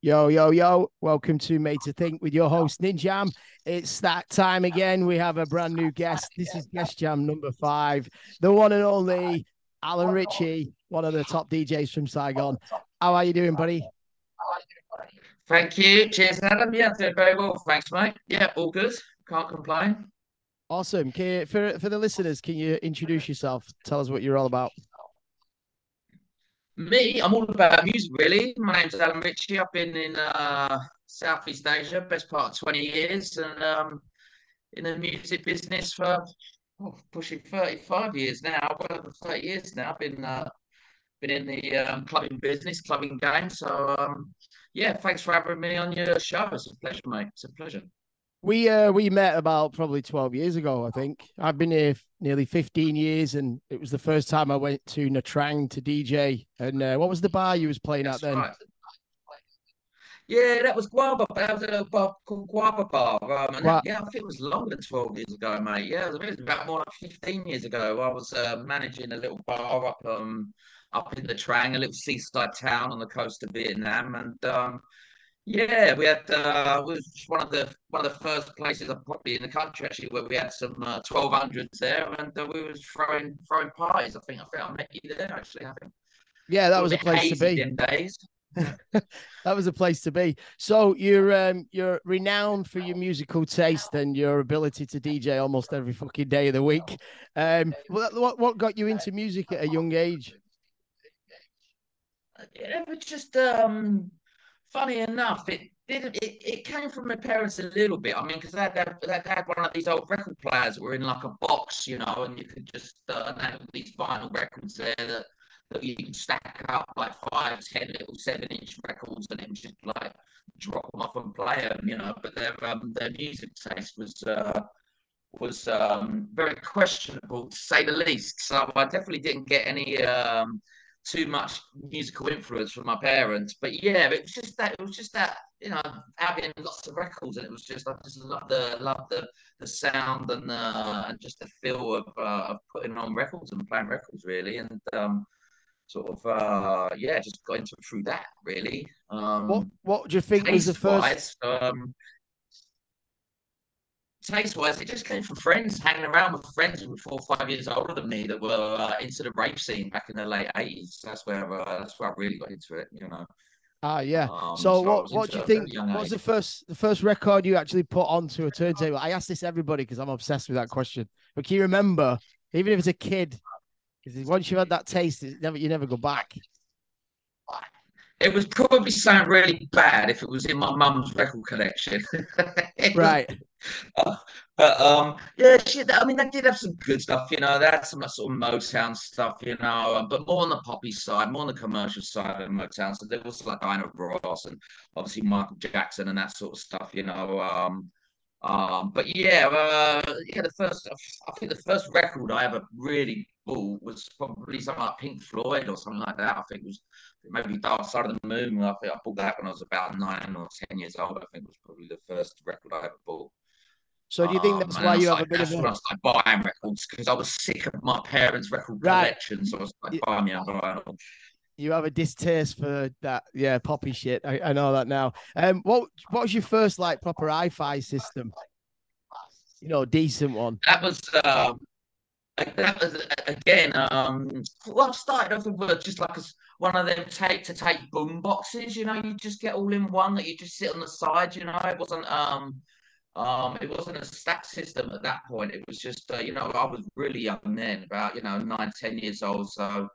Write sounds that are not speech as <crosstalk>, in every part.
Yo, yo, yo. Welcome to Made to Think with your host, Ninjam. It's that time again. We have a brand new guest. This is Guest Jam number five, the one and only Alan Ritchie, one of the top DJs from Saigon. How are you doing, buddy? Thank you. Cheers, Adam. Yeah, doing very well. Thanks, mate. Yeah, all good. Can't complain. Awesome. Can you, for for the listeners, can you introduce yourself? Tell us what you're all about. Me, I'm all about music, really. My name's Alan Ritchie. I've been in uh, Southeast Asia, best part of 20 years, and um, in the music business for oh, pushing 35 years now. Well over 30 years now. I've been uh, been in the um, clubbing business, clubbing game. So um, yeah, thanks for having me on your show. It's a pleasure, mate. It's a pleasure. We uh we met about probably 12 years ago, I think. I've been here nearly 15 years and it was the first time I went to Nha Trang to DJ. And uh, what was the bar you was playing That's at then? Right. Yeah, that was Guava. That was a bar called Guava Bar. Um, and that, yeah, I think it was longer than 12 years ago, mate. Yeah, it was, it was about more like 15 years ago. I was uh, managing a little bar up um up in the Trang, a little seaside town on the coast of Vietnam. And um yeah, we had uh, was one of the one of the first places probably in the country actually where we had some uh, twelve hundreds there, and uh, we was throwing throwing parties. I think I think I met you there actually. I think. Yeah, that was a place to be. Days. <laughs> that was a place to be. So you're um you're renowned for your musical taste and your ability to DJ almost every fucking day of the week. Um, what what got you into music at a young age? It was just um funny enough, it didn't. It, it came from my parents a little bit. I mean, because they, they, had one of these old record players that were in like a box, you know, and you could just uh, have these vinyl records there that, that you could stack up like five, ten little seven-inch records, and then just like drop them off and play them, you know. But their um, their music taste was. Uh, was um, very questionable to say the least. So I definitely didn't get any um, too much musical influence from my parents. But yeah, it was just that it was just that you know having lots of records, and it was just I just love the love the the sound and the and just the feel of uh, of putting on records and playing records really, and um, sort of uh, yeah, just got into it through that really. Um, what what do you think was the first? Um, taste wise, it just came from friends hanging around with friends who were four or five years older than me that were uh, into the rave scene back in the late eighties. That's where uh, that's where I really got into it. You know. Ah, yeah. Um, so, so, what what do you think? What was the first the first record you actually put onto a turntable? I ask this everybody because I'm obsessed with that question. But can you remember, even if it's a kid, because once you've had that taste, never you never go back. It was probably sound really bad if it was in my mum's record collection. <laughs> right. Uh, but um, yeah, shit. I mean, they did have some good stuff, you know. They had some sort of Motown stuff, you know, um, but more on the poppy side, more on the commercial side of Motown. So there was like Diana Ross and obviously Michael Jackson and that sort of stuff, you know. Um, um, but yeah, uh, yeah, the first, I think the first record I ever really bought was probably something like Pink Floyd or something like that. I think it was maybe Dark Side of the Moon. I think I bought that when I was about nine or ten years old. I think it was probably the first record I ever bought. So do you think that's um, why you have like, a bit of a... I started buying records because I was sick of my parents' record right. collection. So I was like, buy me a vinyl. You have a distaste for that, yeah, poppy shit. I, I know that now. Um, what what was your first like proper hi-fi system? You know, decent one. That was um, that was again. Um, well, I started off with just like a, one of them tape to tape boom boxes. You know, you just get all in one that you just sit on the side. You know, it wasn't um um, it wasn't a stack system at that point. It was just, uh, you know, I was really young then, about, you know, nine, ten years old. So,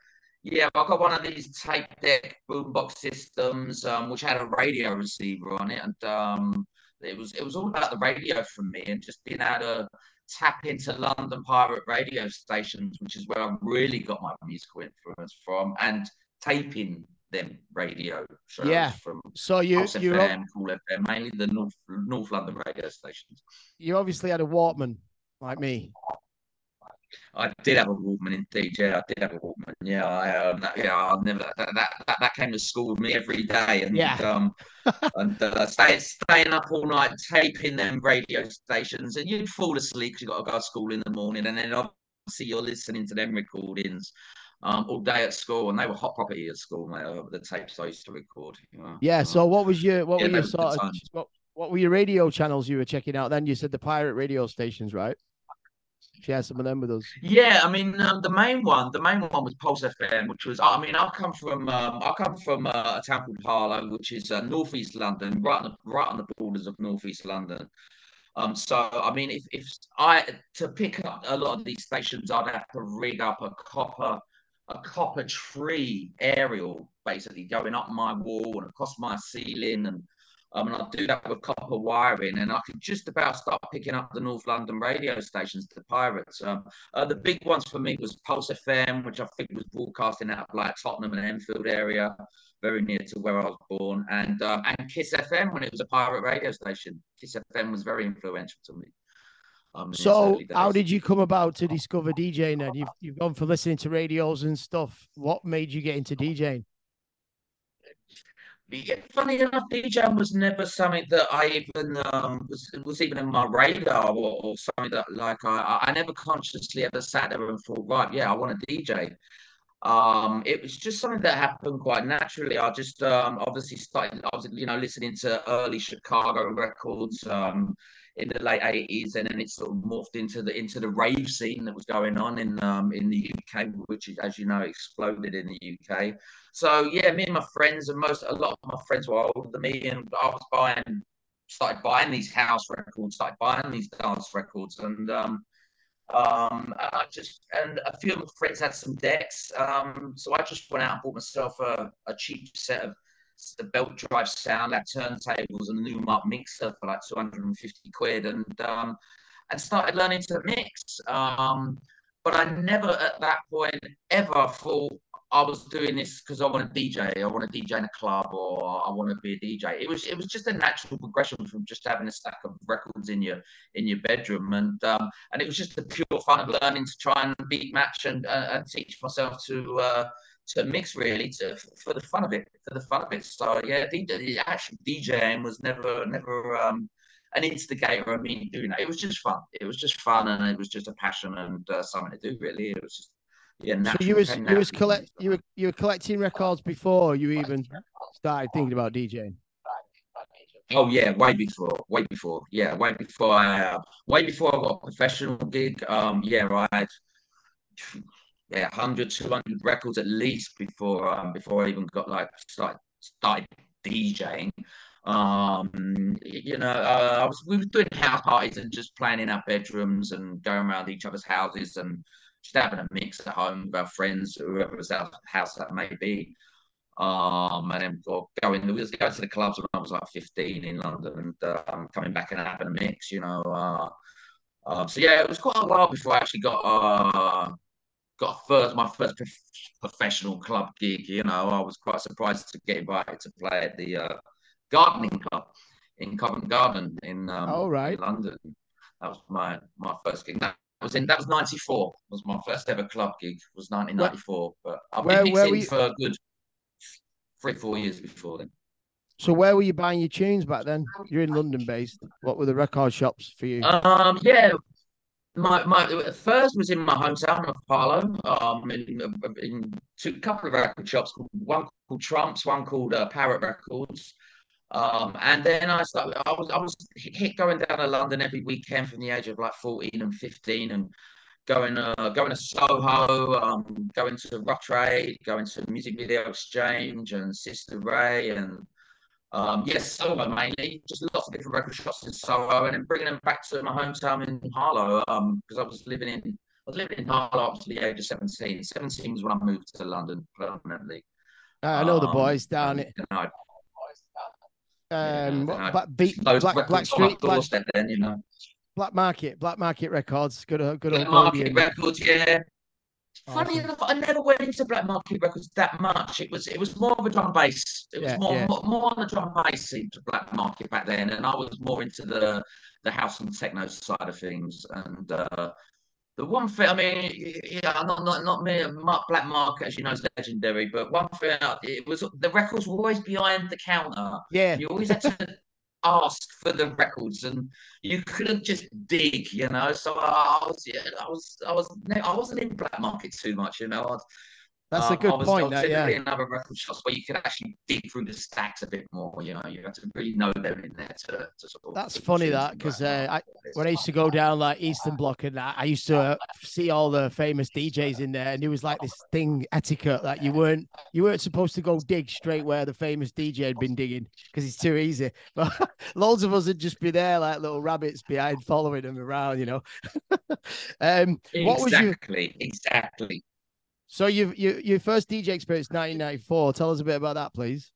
yeah, I got one of these tape deck boombox systems, um, which had a radio receiver on it. And um, it was it was all about the radio for me and just being able to tap into London pirate radio stations, which is where I really got my musical influence from, and taping them radio shows yeah. from so you you FM, Cool FM, mainly the North North London radio stations. You obviously had a Walkman like me. I did have a Walkman in DJ. I did have a Walkman. Yeah, I um, that, yeah, I never that, that that that came to school with me every day, and yeah. um, <laughs> and uh, stay, staying up all night taping them radio stations, and you'd fall asleep because you got to go to school in the morning, and then obviously you're listening to them recordings um, all day at school, and they were hot property at school. Mate, uh, the tapes I used to record. You know? Yeah. So what was your what Yeah, were your sort of what, what were your radio channels you were checking out? Then you said the pirate radio stations, right? Share some of them with us. Yeah, I mean um, the main one, the main one was Pulse FM, which was I mean I come from um, I come from uh, a town called Harlow, which is uh, northeast London, right on the, right on the borders of northeast London. Um, so I mean, if if I to pick up a lot of these stations, I'd have to rig up a copper a copper tree aerial, basically going up my wall and across my ceiling, and um, and I'd do that with copper wiring, and I could just about start picking up the North London radio stations, the pirates. Um, uh, the big ones for me was Pulse FM, which I think was broadcasting out of like Tottenham and Enfield area, very near to where I was born, and um, and Kiss FM when it was a pirate radio station. Kiss FM was very influential to me. Um, So how did you come about to discover DJing then? You've you've gone for listening to radios and stuff. What made you get into DJing? Yeah, funny enough, DJing was never something that I even um, was was even in my radar or, or something that like I I I never consciously ever sat there and thought, right, yeah, I want to DJ. Um, it was just something that happened quite naturally. I just um, obviously started, I was, you know, listening to early Chicago records um, in the late 80s, and then it sort of morphed into the into the rave scene that was going on in um, in the UK, which, as you know, exploded in the UK. So yeah, me and my friends, and most a lot of my friends were older than me, and I was buying, started buying these house records, started buying these dance records, and um, um, I just and a few of my friends had some decks. Um, so I just went out and bought myself a, a cheap set of the belt drive sound, like turntables and a Numark mixer for like 250 quid and um and started learning to mix. Um, but I never at that point ever thought I was doing this because I want to DJ, I want to DJ in a club, or I want to be a DJ. It was it was just a natural progression from just having a stack of records in your in your bedroom, and um, and it was just the pure fun of learning to try and beat match and uh, and teach myself to uh, to mix really to for the fun of it, for the fun of it. So yeah, DJ, actually DJing was never never um, an instigator of me doing that. It was just fun. It was just fun, and it was just a passion and uh, something to do. Really, it was just yeah. So you was you was collect you were you were collecting records before you even started thinking about DJing. Oh yeah, way before, way before, yeah, way before I, uh, way before I got a professional gig. Um, yeah, I had yeah 100, 200 records at least before um before I even got like started started DJing. Um, you know, uh, I was we were doing house parties and just playing in our bedrooms and going around each other's houses and just having a mix at home with our friends, whoever's house, house that may be. Um, and then or going, we was going to the clubs when I was like 15 in London and um, coming back and having a mix, you know. Uh, um, so yeah, it was quite a while before I actually got uh, got first my first prof- professional club gig. You know, I was quite surprised to get invited to play at the uh, Gardening Club in Covent Garden in, um, Oh, right. in London. That was my my first gig. That was in that was 94. Was my first ever club gig. Was 1994. But I've been where were you- for a good three four years before then. So where were you buying your tunes back then? You're in London based. What were the record shops for you? Um, yeah, my my first was in my hometown of Harlow. Um, in, in two couple of record shops, one called Trumps, one called uh, Parrot Records. Um, and then I started. I was I was hit going down to London every weekend from the age of like fourteen and fifteen, and going uh going to Soho, um, going to Rough Trade, going to Music Video Exchange and Sister Ray and um, yes, Soho mainly, just lots of different record shops in Soho, and then bringing them back to my hometown in Harlow, um, because I was living in I was living in Harlow up to the age of 17. 17 was when I moved to London permanently. I know the Um, boys down it. Um, yeah, Black, beat, Black, Black Street, Black, then, you know. Black Market, Black Market Records. Good, good old Market. Records, yeah. Funny Awesome. enough, I never went into Black Market Records that much. It was it was more of a drum bass. It was Yeah, more, yeah. more more on the drum bass into Black Market back then, and I was more into the the house and techno side of things. And uh, the one thing, I mean, yeah, not not not me. Mark Black Market, as you know, is legendary. But one thing, uh, it was the records were always behind the counter. Yeah, You always had to ask for the records, and you couldn't just dig, you know. So I was, yeah, I was, I was, I wasn't in black market too much, you know. I'd, That's a Um, good I was, point. That, yeah. typically in other record shops where you could actually dig through the stacks a bit more. You know, you have to really know them in there to, to sort of. That's funny that because uh, "Oh, I, when I used to go down like Eastern Bloc and that, I used to uh, see all the famous DJs in there, and it was like this thing etiquette that you weren't you weren't supposed to go dig straight where the famous DJ had been digging because it's too easy. <laughs> But loads of us would just be there like little rabbits behind, following them around, you know. <laughs> um, what was your Exactly, exactly. So you you your first DJ experience 1994? Tell us a bit about that, please.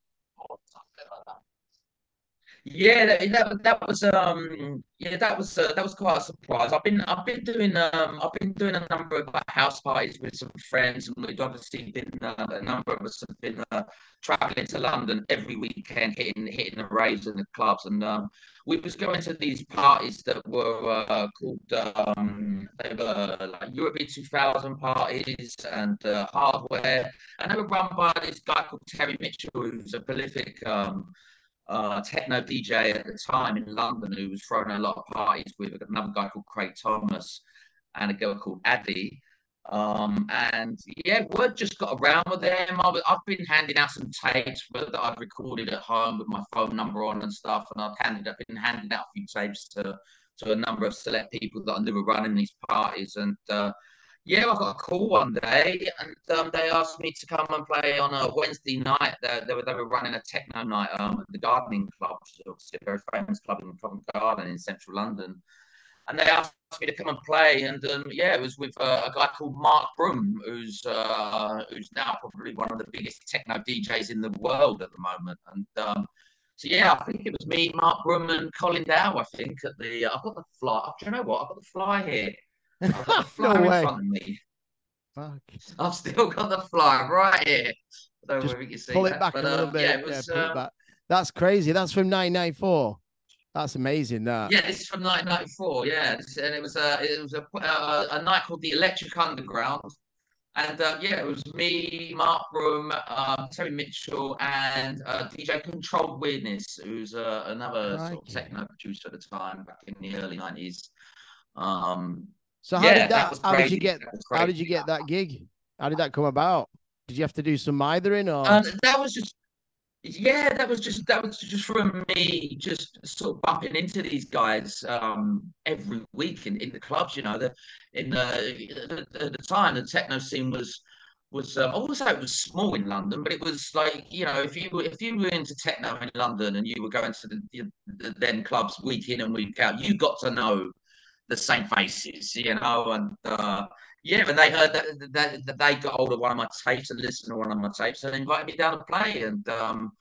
Yeah, that, that that was um yeah that was uh, that was quite a surprise. I've been I've been doing um I've been doing a number of like, house parties with some friends, and we've obviously been uh, a number of us have been uh, traveling to London every weekend, hitting hitting the raves and the clubs, and um, we was going to these parties that were uh, called um they were like Eurobeat 2000 parties and uh, hardware, and they were run by this guy called Terry Mitchell, who's a prolific um uh, techno DJ at the time in London who was throwing a lot of parties with another guy called Craig Thomas and a girl called Addy. Um, and yeah, word just got around with them. I was, I've been handing out some tapes that I've recorded at home with my phone number on and stuff, and I've handed up been handing out a few tapes to to a number of select people that I knew were running these parties. And uh, yeah, I got a call one day, and um, they asked me to come and play on a Wednesday night. They, they, were, they were running a techno night um, at the Gardening Club, which is obviously a very famous club in Covent Garden in central London. And they asked me to come and play, and um, yeah, it was with uh, a guy called Mark Broom, who's uh, who's now probably one of the biggest techno DJs in the world at the moment. And um, so yeah, I think it was me, Mark Broom, and Colin Dale. I think at the I've got the fly. Do you know what? I've got the fly here. I've got the <laughs> no in way. front of me. Fuck. I've still got the flyer right here. I don't know Just whether you can see Pull it that, back but, a little um, bit. Yeah, Yeah, it was, pull it um, back. That's crazy. That's from 1994. That's amazing. That. yeah, this is from 1994. Yeah, and it was a it was a a, a night called the Electric Underground, and uh, yeah, it was me, Mark Broom, um, Terry Mitchell, and uh, DJ Controlled Weirdness, who's uh, another sort of techno producer at the time back in the early 90s. Um, So how yeah, did that that? how did you get? How did you get that gig? How did that come about? Did you have to do some mithering or? Um, that was just, yeah, that was just that was just from me, just sort of bumping into these guys um, every week in, in the clubs. You know, the in the at the time the techno scene was was um, I wouldn't say it was small in London, but it was like you know if you were if you were into techno in London and you were going to the, the, the then clubs week in and week out, you got to know the same faces, you know, and uh, yeah, when they heard that, that, that they got hold of one of my tapes and listened to one of my tapes and invited me down to play. And um,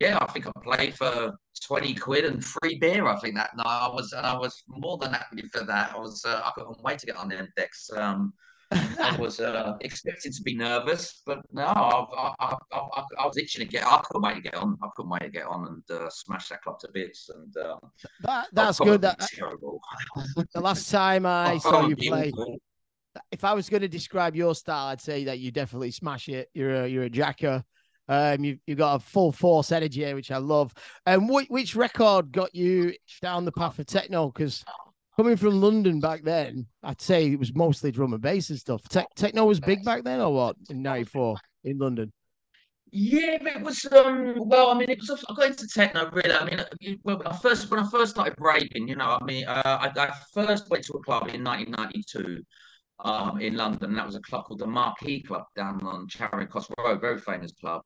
yeah, I think I played for 20 quid and free beer, I think that night. I was I was more than happy for that. I was uh, I couldn't wait to get on the decks. Um, I was uh, expecting to be nervous, but no, I, I, I, I, I was itching to get. I couldn't wait to get on. I couldn't wait to get on and uh, smash that club to bits. And uh, that, that's good. That terrible. the last time <laughs> I saw you play, if I was going to describe your style, I'd say that you definitely smash it. You're a you're a jacker. Um, you you've got a full force energy, here, which I love. And which which record got you down the path of techno? Because coming from London back then, I'd say it was mostly drum and bass and stuff. Tech techno was big back then, or what? In '94 in London. Yeah, it was um well, I mean, it was I got into techno really. I mean, when I first when I first started raving, you know, I mean, uh, I, I first went to a club in 1992 um in London. That was a club called the Marquee Club down on Charing Cross Road, very famous club.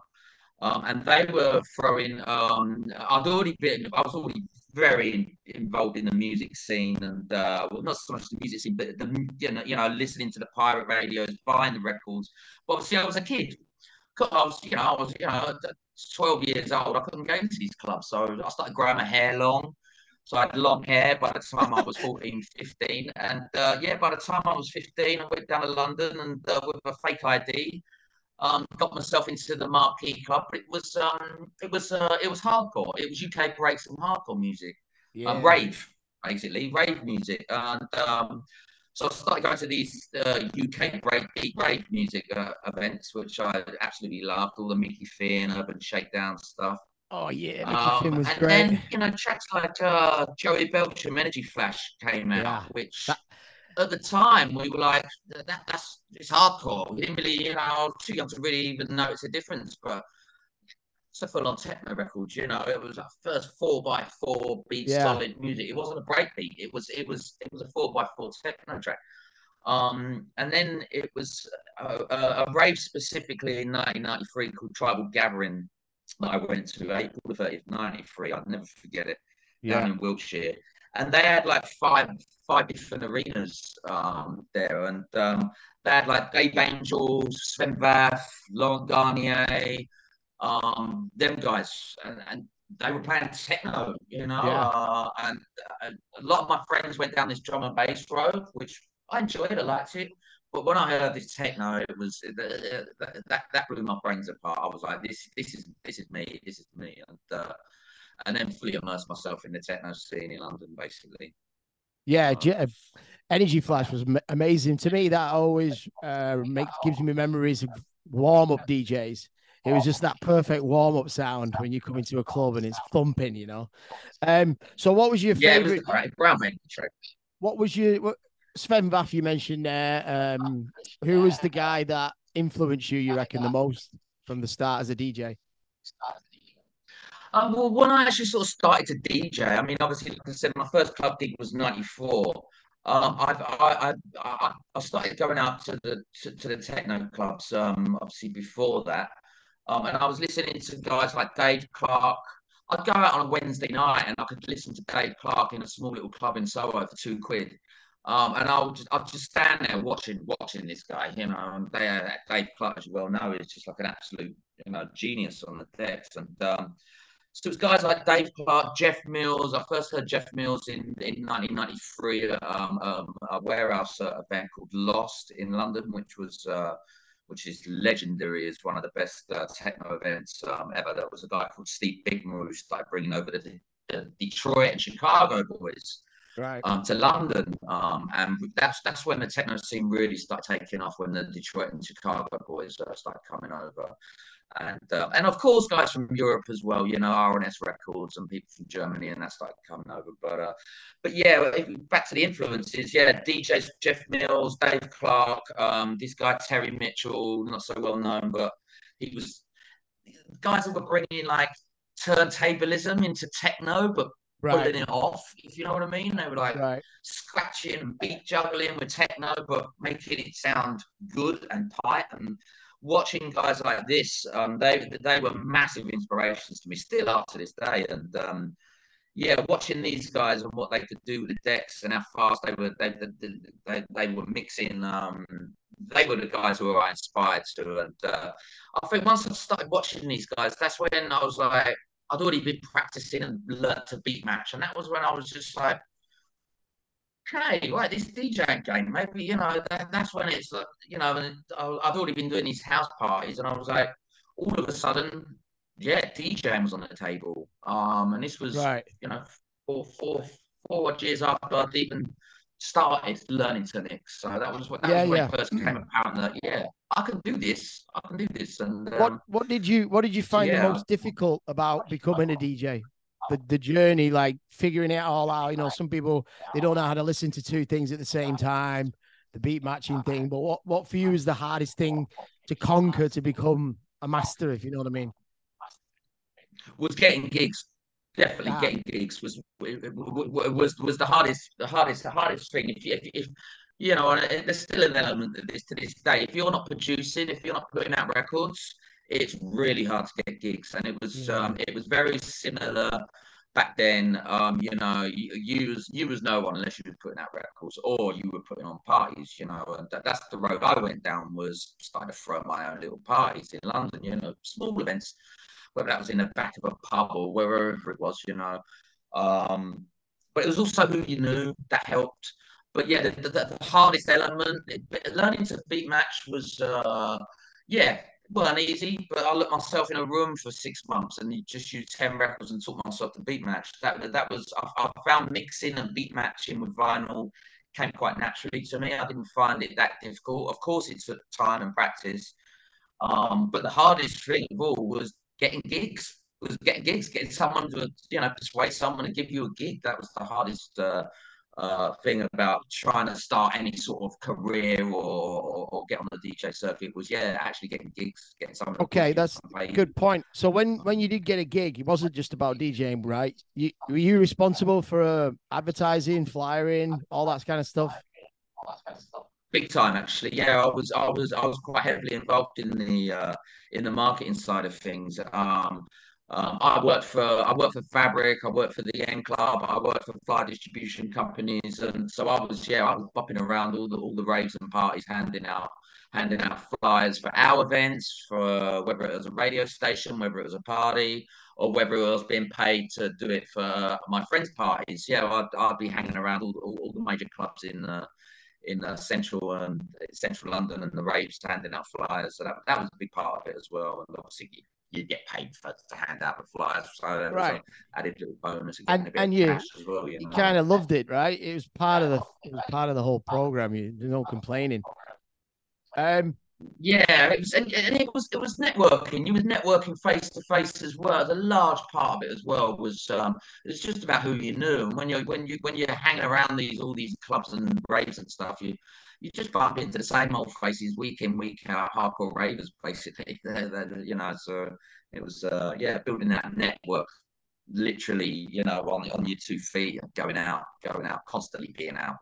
Um, and they were throwing. Um, I'd already been. I was already very involved in the music scene, and uh, well, not so much the music scene, but the you know, you know, listening to the pirate radios, buying the records. But obviously, I was a kid. I was, you know, I was, you know, 12 years old. I couldn't go into these clubs, so I started growing my hair long. So I had long hair by the time I was <laughs> 14, 15. And uh, yeah, by the time I was 15, I went down to London and uh, with a fake ID, um, got myself into the Marquee Club. But it was, um, it was, uh, it was hardcore. It was UK breaks and hardcore music, um, rave basically, rave music. And um, so I started going to these uh, UK break rave music uh, events, which I absolutely loved. All the Mickey Finn, Urban Shakedown stuff. Oh yeah, Mickey Um, Finn was and great. then you know tracks like uh, Joey Beltram, Energy Flash came out, Yeah, which that- at the time we were like, that, that's it's hardcore. We didn't really, you know, I was too young to really even notice a difference, but it's a full on techno record, you know. It was a first four by four beat yeah. solid music. It wasn't a breakbeat. It was it was it was a four by four techno track. Um, and then it was a, a, a, rave specifically in 1993 called Tribal Gathering that I went to April the 30th, 93. I'd never forget it. Yeah. Down in Wiltshire. And they had like five five different arenas um, there. And um, they had like Dave Angels, Sven Väth, Laurent Garnier, um, them guys. And, and they were playing techno, you know. Yeah. Uh, and uh, a lot of my friends went down this drum and bass road, which I enjoyed. I liked it. But when I heard this techno, it was that that, that blew my brains apart. I was like, this this is this is me, this is me, and uh, and then fully immerse myself in the techno scene in London, basically. Yeah, um, Energy Flash was amazing to me. That always uh, makes gives me memories of warm up DJs. It was just that perfect warm up sound when you come into a club and it's thumping, you know. Um, so what was your yeah, favorite? Yeah, Brown What was your what, Sven Väth, you mentioned there. Um, who was the guy that influenced you, you reckon, the most from the start as a DJ? Um, well, when I actually sort of started to DJ, I mean, obviously, like I said, my first club gig was '94. Um, I've, I, I, I started going out to the to, to the techno clubs, um, obviously before that, um, and I was listening to guys like Dave Clarke. I'd go out on a Wednesday night and I could listen to Dave Clarke in a small little club in Soho for two quid. Um, and I'll just I'll just stand there watching watching this guy, you know. They, uh, Dave Clarke, as you well know, is just like an absolute you know genius on the decks. And um, so it's guys like Dave Clarke, Jeff Mills. I first heard Jeff Mills in, in 1993 um, um, a warehouse uh, event called Lost in London, which was uh, which is legendary as one of the best uh, techno events um, ever. There was a guy called Steve who started bringing over the, the Detroit and Chicago boys right. um, to London. Um, and that's that's when the techno scene really started taking off, when the Detroit and Chicago boys uh, started coming over. And uh, and of course, guys from Europe as well, you know, R&S Records and people from Germany, and that started coming over. But uh, but yeah, back to the influences. Yeah, DJs Jeff Mills, Dave Clarke, um, this guy Terry Mitchell, not so well known, but he was guys that were bringing like turntablism into techno, but right. pulling it off, if you know what I mean. They were like right. scratching and beat juggling with techno, but making it sound good and tight. And watching guys like this, um, they they were massive inspirations to me, still are to this day. And um, yeah, watching these guys and what they could do with the decks and how fast they were, they they, they, they were mixing. Um, they were the guys who I inspired to, and uh, I think once I started watching these guys, that's when I was like, I'd already been practicing and learnt to beat match, and that was when I was just like, okay, right, this DJ game, maybe you know that, that's when it's like, you know, and I'd already been doing these house parties, and I was like, all of a sudden, yeah, DJing was on the table, um, and this was right. you know four, four, four years after I'd even started learning to mix. So that was what that yeah, was when yeah. it first came apparent that yeah, I can do this. I can do this. And um, what what did you what did you find yeah. the most difficult about becoming a DJ? The the journey, like figuring it all out. You know, some people they don't know how to listen to two things at the same time. The beat matching thing, but what what for you is the hardest thing to conquer to become a master, if you know what I mean? Was getting gigs definitely getting gigs was was was the hardest the hardest the hardest thing. If if, if you know there's still an element of this to this day. If you're not producing if you're not putting out records it's really hard to get gigs. And it was yeah. um it was very similar back then. Um you know you, you was you was no one unless you were putting out records or you were putting on parties you know and that, that's the road i went down was starting to throw my own little parties in london you know small events whether that was in the back of a pub or wherever it was, you know. Um, but it was also who you knew that helped. But yeah, the, the, the hardest element, learning to beat match was, uh, yeah, well, easy. But I looked myself in a room for six months and just used ten records and taught myself to beat match. That that was I, I found mixing and beat matching with vinyl came quite naturally to me. I didn't find it that difficult. Of course, it took time and practice. Um, but the hardest thing of all was getting gigs. It was getting gigs, getting someone to you know persuade someone to give you a gig. That was the hardest uh, uh, thing about trying to start any sort of career or, or, or, get on the DJ circuit was yeah, actually getting gigs, getting someone. Okay, that's a good point. So when when you did get a gig, it wasn't just about DJing, right? You were you responsible for uh, advertising, flyering, all that kind of stuff. Big time, actually. Yeah, I was, I was, I was quite heavily involved in the uh, in the marketing side of things. Um, um, I worked for I worked for Fabric, I worked for the End Club, I worked for fly distribution companies, and so I was yeah I was bopping around all the all the raves and parties, handing out handing out flyers for our events, for whether it was a radio station, whether it was a party, or whether it was being paid to do it for my friends' parties. Yeah, I'd, I'd be hanging around all, all, all the major clubs in uh, in uh, central and um, central London and the raves, handing out flyers. So that that was a big part of it as well. And obviously you get paid for to hand out the flyers. So that right. was added little bonus. And, and you, well, you, you know? kind of loved it, right? It was part of the it was part of the whole <laughs> program. You no complaining. Um, yeah, it was, and, it was it was networking. You was networking face to face as well. The large part of it as well was um, it's just about who you knew. And when you when you when you're hanging around these all these clubs and raves and stuff, you you just bump into the same old faces week in week out, hardcore ravers basically. <laughs> They're, they're, you know, so it was uh, yeah, building that network, literally, you know, on on your two feet, going out, going out, constantly being out.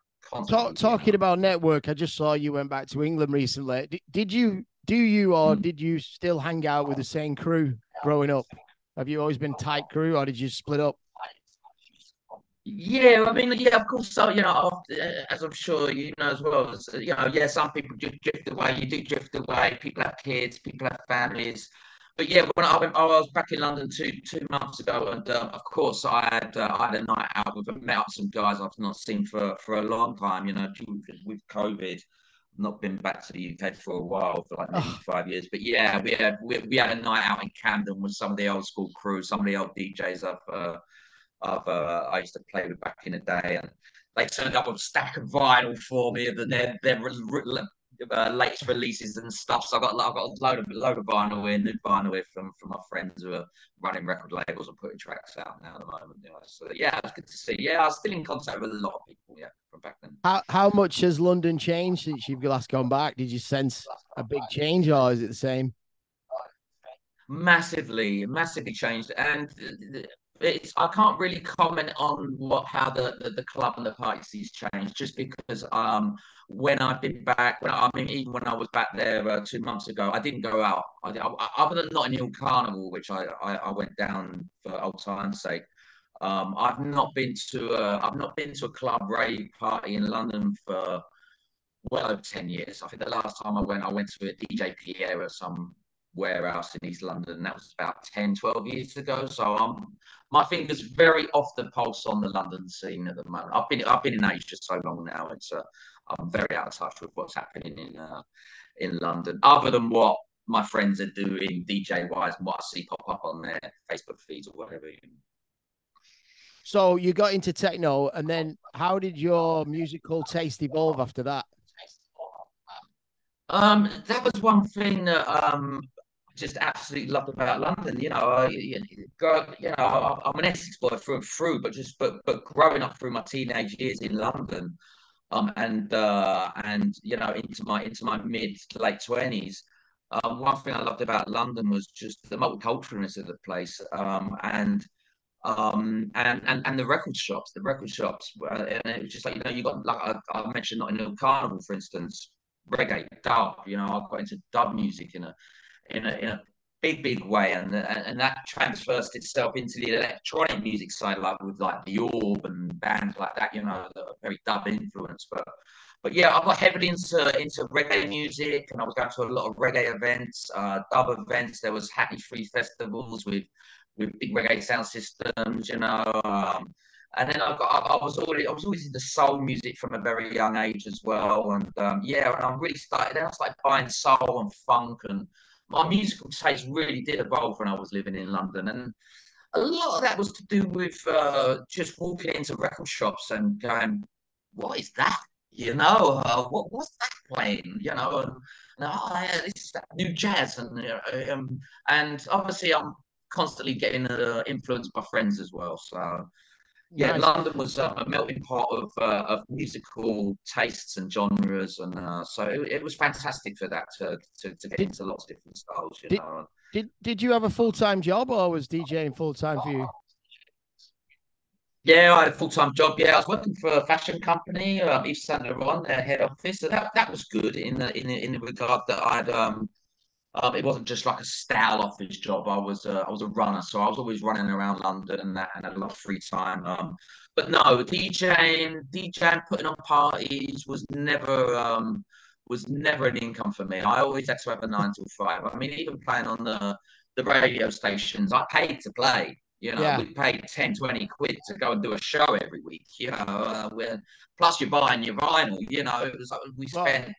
Talk, talking about network, I just saw you went back to England recently. Did, did you do you or mm. did you still hang out with the same crew growing up? Have you always been tight crew or did you split up? Yeah, I mean, yeah, of course. So you know, as I'm sure you know as well, as, you know, yeah, some people just drift away. You do drift away. People have kids. People have families. But yeah, when I, I was back in London two two months ago, and uh, of course I had uh, I had a night out with met up some guys I've not seen for for a long time. You know, with COVID, not been back to the UK for a while, for like oh. five years. But yeah, we had we, we had a night out in Camden with some of the old school crew, some of the old DJs I've uh, I've uh, I used to play with back in the day, and they turned up with a stack of vinyl for me, and their their uh, latest releases and stuff. So I got I've got a load of load of vinyl in, new vinyl with from from my friends who are running record labels and putting tracks out now at the moment. You know. So yeah, it was good to see. Yeah, I was still in contact with a lot of people. Yeah, from back then. How how much has London changed since you've last gone back? Did you sense a big change, or is it the same? Massively, massively changed, and it's I can't really comment on what how the, the, the club and the party scenes changed just because um when I've been back when I, mean even when I was back there uh, two months ago I didn't go out. I, I, other than Notting Hill Carnival which I, I, I went down for old time's sake um I've not been to a, I've not been to a club rave party in London for well over 10 years. I think the last time I went I went to a DJ Pierre or some warehouse in East London. That was about 10, 12 years ago. So um, my finger's very off the pulse on the London scene at the moment. I've been I've been in Asia so long now. It's uh, I'm very out of touch with what's happening in uh, in London, other than what my friends are doing DJ wise and what I see pop up on their Facebook feeds or whatever. So you got into techno, and then how did your musical taste evolve after that? Um, that was one thing that um, just absolutely loved about London. You know, I, you know, I'm an Essex boy through and through, but just but but growing up through my teenage years in London, um, and uh, and you know, into my into my mid to late twenties. Um, one thing I loved about London was just the multiculturalness of the place, um, and um, and, and and the record shops, the record shops, uh, and it was just like you know, you got like I, I mentioned, not in the carnival, for instance, reggae, dub. You know, I got into dub music in a in a, in a big, big way, and, and that transfers itself into the electronic music side, like with like the Orb and bands like that, you know, that are very dub influence. But but yeah, I got heavily into into reggae music, and I was going to a lot of reggae events, uh, dub events. There was Hackney Free festivals with with big reggae sound systems, you know. Um, and then I got, I, was already, I was always into soul music from a very young age as well. And um, yeah, and I really started. Then I started buying soul and funk and my musical taste really did evolve when I was living in London, and a lot of that was to do with uh, just walking into record shops and going, "What is that?" You know, uh, what what's that playing? You know, and, and oh, yeah, this is that new jazz, and um, and obviously I'm constantly getting uh, influenced by friends as well. So yeah, Nice. London was uh, a melting pot of uh, of musical tastes and genres, and uh, so it, it was fantastic for that to to, to get Did- into lots of different styles. You did- know, Did Did you have a full time job or was DJing full time for you? Yeah, I had a full time job. Yeah, I was working for a fashion company, um, Yves Saint Laurent, their head office. So that that was good in the in the, in the regard that I'd um, um it wasn't just like a style office job. I was uh, I was a runner, so I was always running around London and that, and had a lot of free time. Um, but no, DJing, DJing, putting on parties was never um was never an income for me. I always had to have a nine till five. I mean, even playing on the the radio stations, I paid to play. You know, Yeah. we paid 10, 20 quid to go and do a show every week. You know, uh, plus you're buying your vinyl. You know, it was like we Well, spent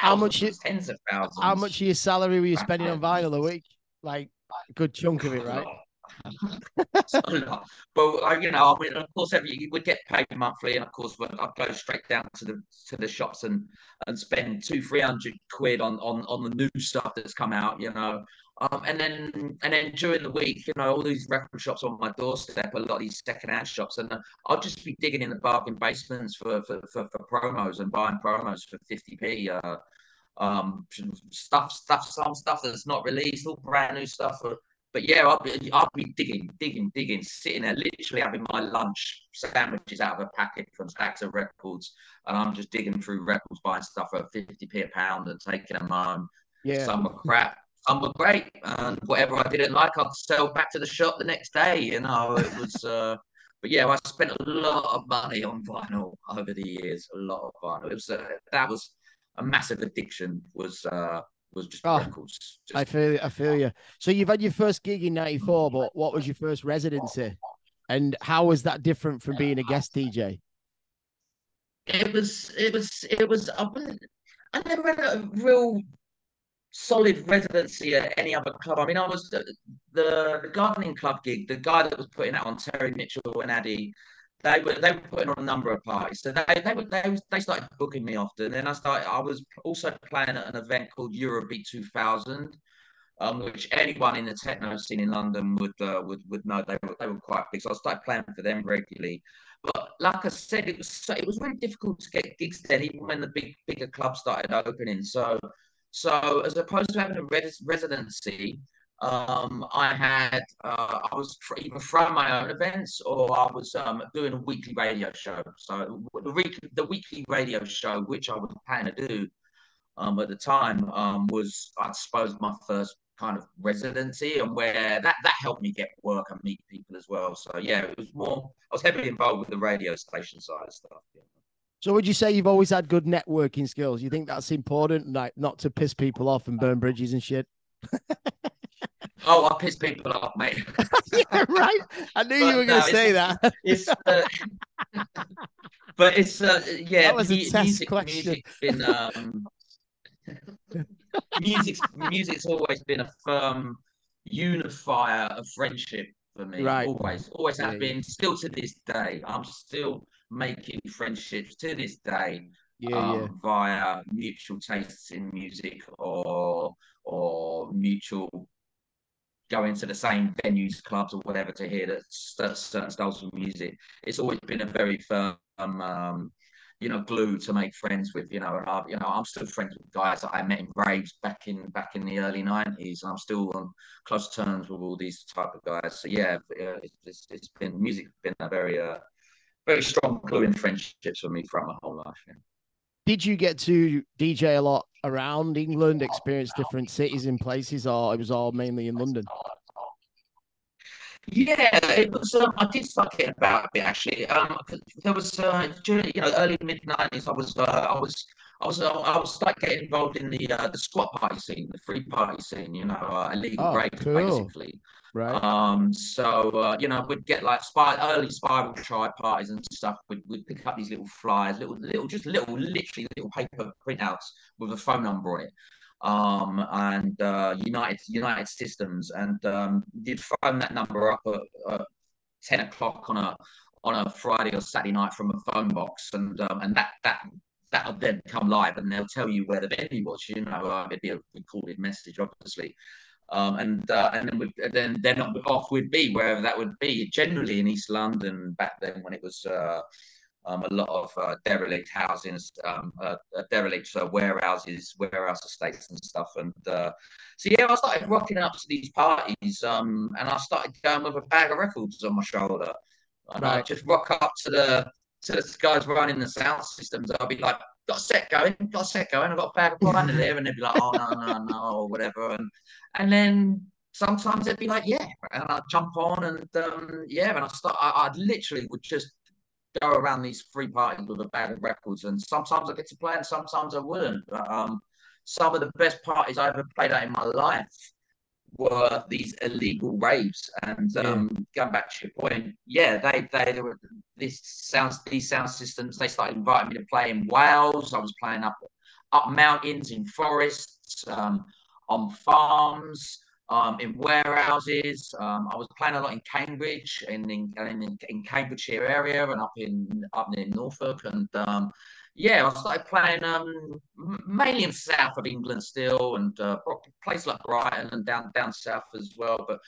how much tens of thousands. How much of your salary were you spending on vinyl a week? Like a good chunk of it, right? But you know, I mean, of course, every you would get paid monthly, and of course, I'd go straight down to the to the shops and and spend two, three hundred quid on on on the new stuff that's come out, you know. Um, and then and then during the week, you know, all these record shops on my doorstep, a lot of these secondhand shops, and uh, I'll just be digging in the bargain basements for for, for, for promos and buying promos for fifty p. Uh, um, stuff, stuff, some stuff that's not released, all brand new stuff. uh, But yeah, I'll be, I'll be digging, digging, digging, sitting there, literally having my lunch sandwiches out of a packet from stacks of records, and I'm just digging through records, buying stuff at 50p a pound and taking them home. Yeah. Some are crap, some were great, and whatever I didn't like, I'd sell back to the shop the next day. You know, it was. Uh, but yeah, I spent a lot of money on vinyl over the years. A lot of vinyl. It was uh, that was a massive addiction. Was uh, was just Oh, records. Just, I feel I feel you. So you've had your first gig in '94, but what was your first residency? And how was that different from being a guest DJ? it was it was it was I, I never had a real solid residency at any other club. I mean, I was the, the, the gardening club gig. The guy that was putting that on Terry Mitchell and Addy, they were they were putting on a number of parties. So they they were they, they started booking me often. Then I started. I was also playing at an event called Eurobeat 2000. Um, which anyone in the techno scene in London would uh, would would know they were they were quite big. So I started playing for them regularly. But like I said, it was so, it was really difficult to get gigs then, even when the big bigger clubs started opening. So so as opposed to having a res- residency, um, I had uh, I was tr- either throwing my own events or I was um, doing a weekly radio show. So the weekly the weekly radio show, which I was planning to do um, at the time, um, was I suppose my first kind of residency and where that that helped me get work and meet people as well. So yeah, it was more I was heavily involved with the radio station side of stuff. Yeah. So would you say you've always had good networking skills? You think that's important, like not to piss people off and burn bridges and shit? <laughs> Oh, I piss people off, mate. <laughs> yeah, right. I knew you were no, going to say that. it's uh, <laughs> but it's uh, yeah That was a mu- test music, question. music's been um music's music's always been a firm unifier of friendship for me Right. always always Yeah, have been still to this day i'm still making friendships to this day Yeah, um, yeah. via mutual tastes in music or or mutual going to the same venues, clubs, or whatever to hear that st- certain styles of music. It's always been a very firm, um, you know, glue to make friends with. You know, and I, you know, I'm still friends with guys that I met in raves back in back in the early '90s. and I'm still on close terms with all these type of guys. So yeah, uh, it's, it's, it's been music's been a very uh, very strong glue in friendships for me throughout my whole life. Yeah. Did you get to DJ a lot around England, experience different cities and places, or it was all mainly in London? Yeah, it was. Um, I did start getting about a bit actually. Um, there was uh, during you know early mid nineties. I was uh, I was I was I was like getting involved in the uh, the squat party scene, the free party scene. You know, uh, illegal Oh, cool. basically. Right. Um, so uh, you know, we'd get like spy, early spiral tribe parties and stuff. We'd, we'd pick up these little flyers, little, little, just little, literally little paper printouts with a phone number on it. Um, and uh, United United Systems, and um, you'd phone that number up at, at ten o'clock on a on a Friday or Saturday night from a phone box, and um, and that that that'll then come live, and they'll tell you where the venue was. You know, uh, it'd be a recorded message, obviously. Um, and uh, and then with, then then off would be wherever that would be. Generally in East London back then when it was uh, um, a lot of uh, derelict housings, um, uh, uh derelict uh, warehouses, warehouse estates and stuff. And uh, so yeah, I started rocking up to these parties, um, and I started going with a bag of records on my shoulder, and right. I just rock up to the to the guys were running the sound systems. I'll be like, got a set going, got a set going. I've got a bag of <laughs> behind there, and they'd be like, oh no, no, no, or whatever. And and then sometimes they'd be like, yeah, and I'd jump on and um, yeah, and I start. I, I literally would just go around these free parties with a bag of records, and sometimes I get to play, and sometimes I wouldn't. But, um, some of the best parties I ever played at in my life were these illegal raves. And um, yeah. going back to your point, yeah, they they were this sounds these sound systems. They started inviting me to play in Wales. I was playing up up mountains in forests, um, on farms um, in warehouses. Um, I was playing a lot in Cambridge, in in, in, in Cambridgeshire area, and up in up near Norfolk. And um, yeah, I started playing um, mainly in south of England still, and uh, places like Brighton and down down south as well. But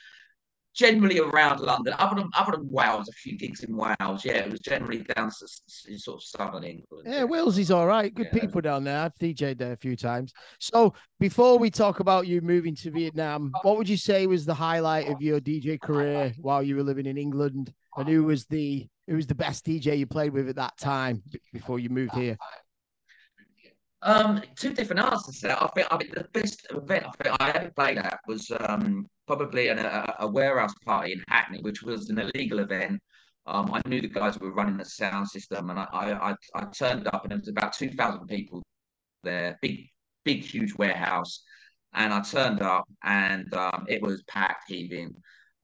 generally around London, other than other than Wales, a few gigs in Wales. Yeah, it was generally down to sort of southern England. Yeah, Wales is all right. Good yeah. people down there. I've DJed there a few times. So before we talk about you moving to Vietnam, what would you say was the highlight of your DJ career while you were living in England? And who was the who was the best DJ you played with at that time before you moved here? Um, two different answers there. I think I mean the best event I think I ever played at was um, probably an, a, a, warehouse party in Hackney, which was an illegal event. Um, I knew the guys were running the sound system, and I, I, I turned up, and there was about two thousand people there, big, big, huge warehouse, and I turned up, and um, it was packed, heaving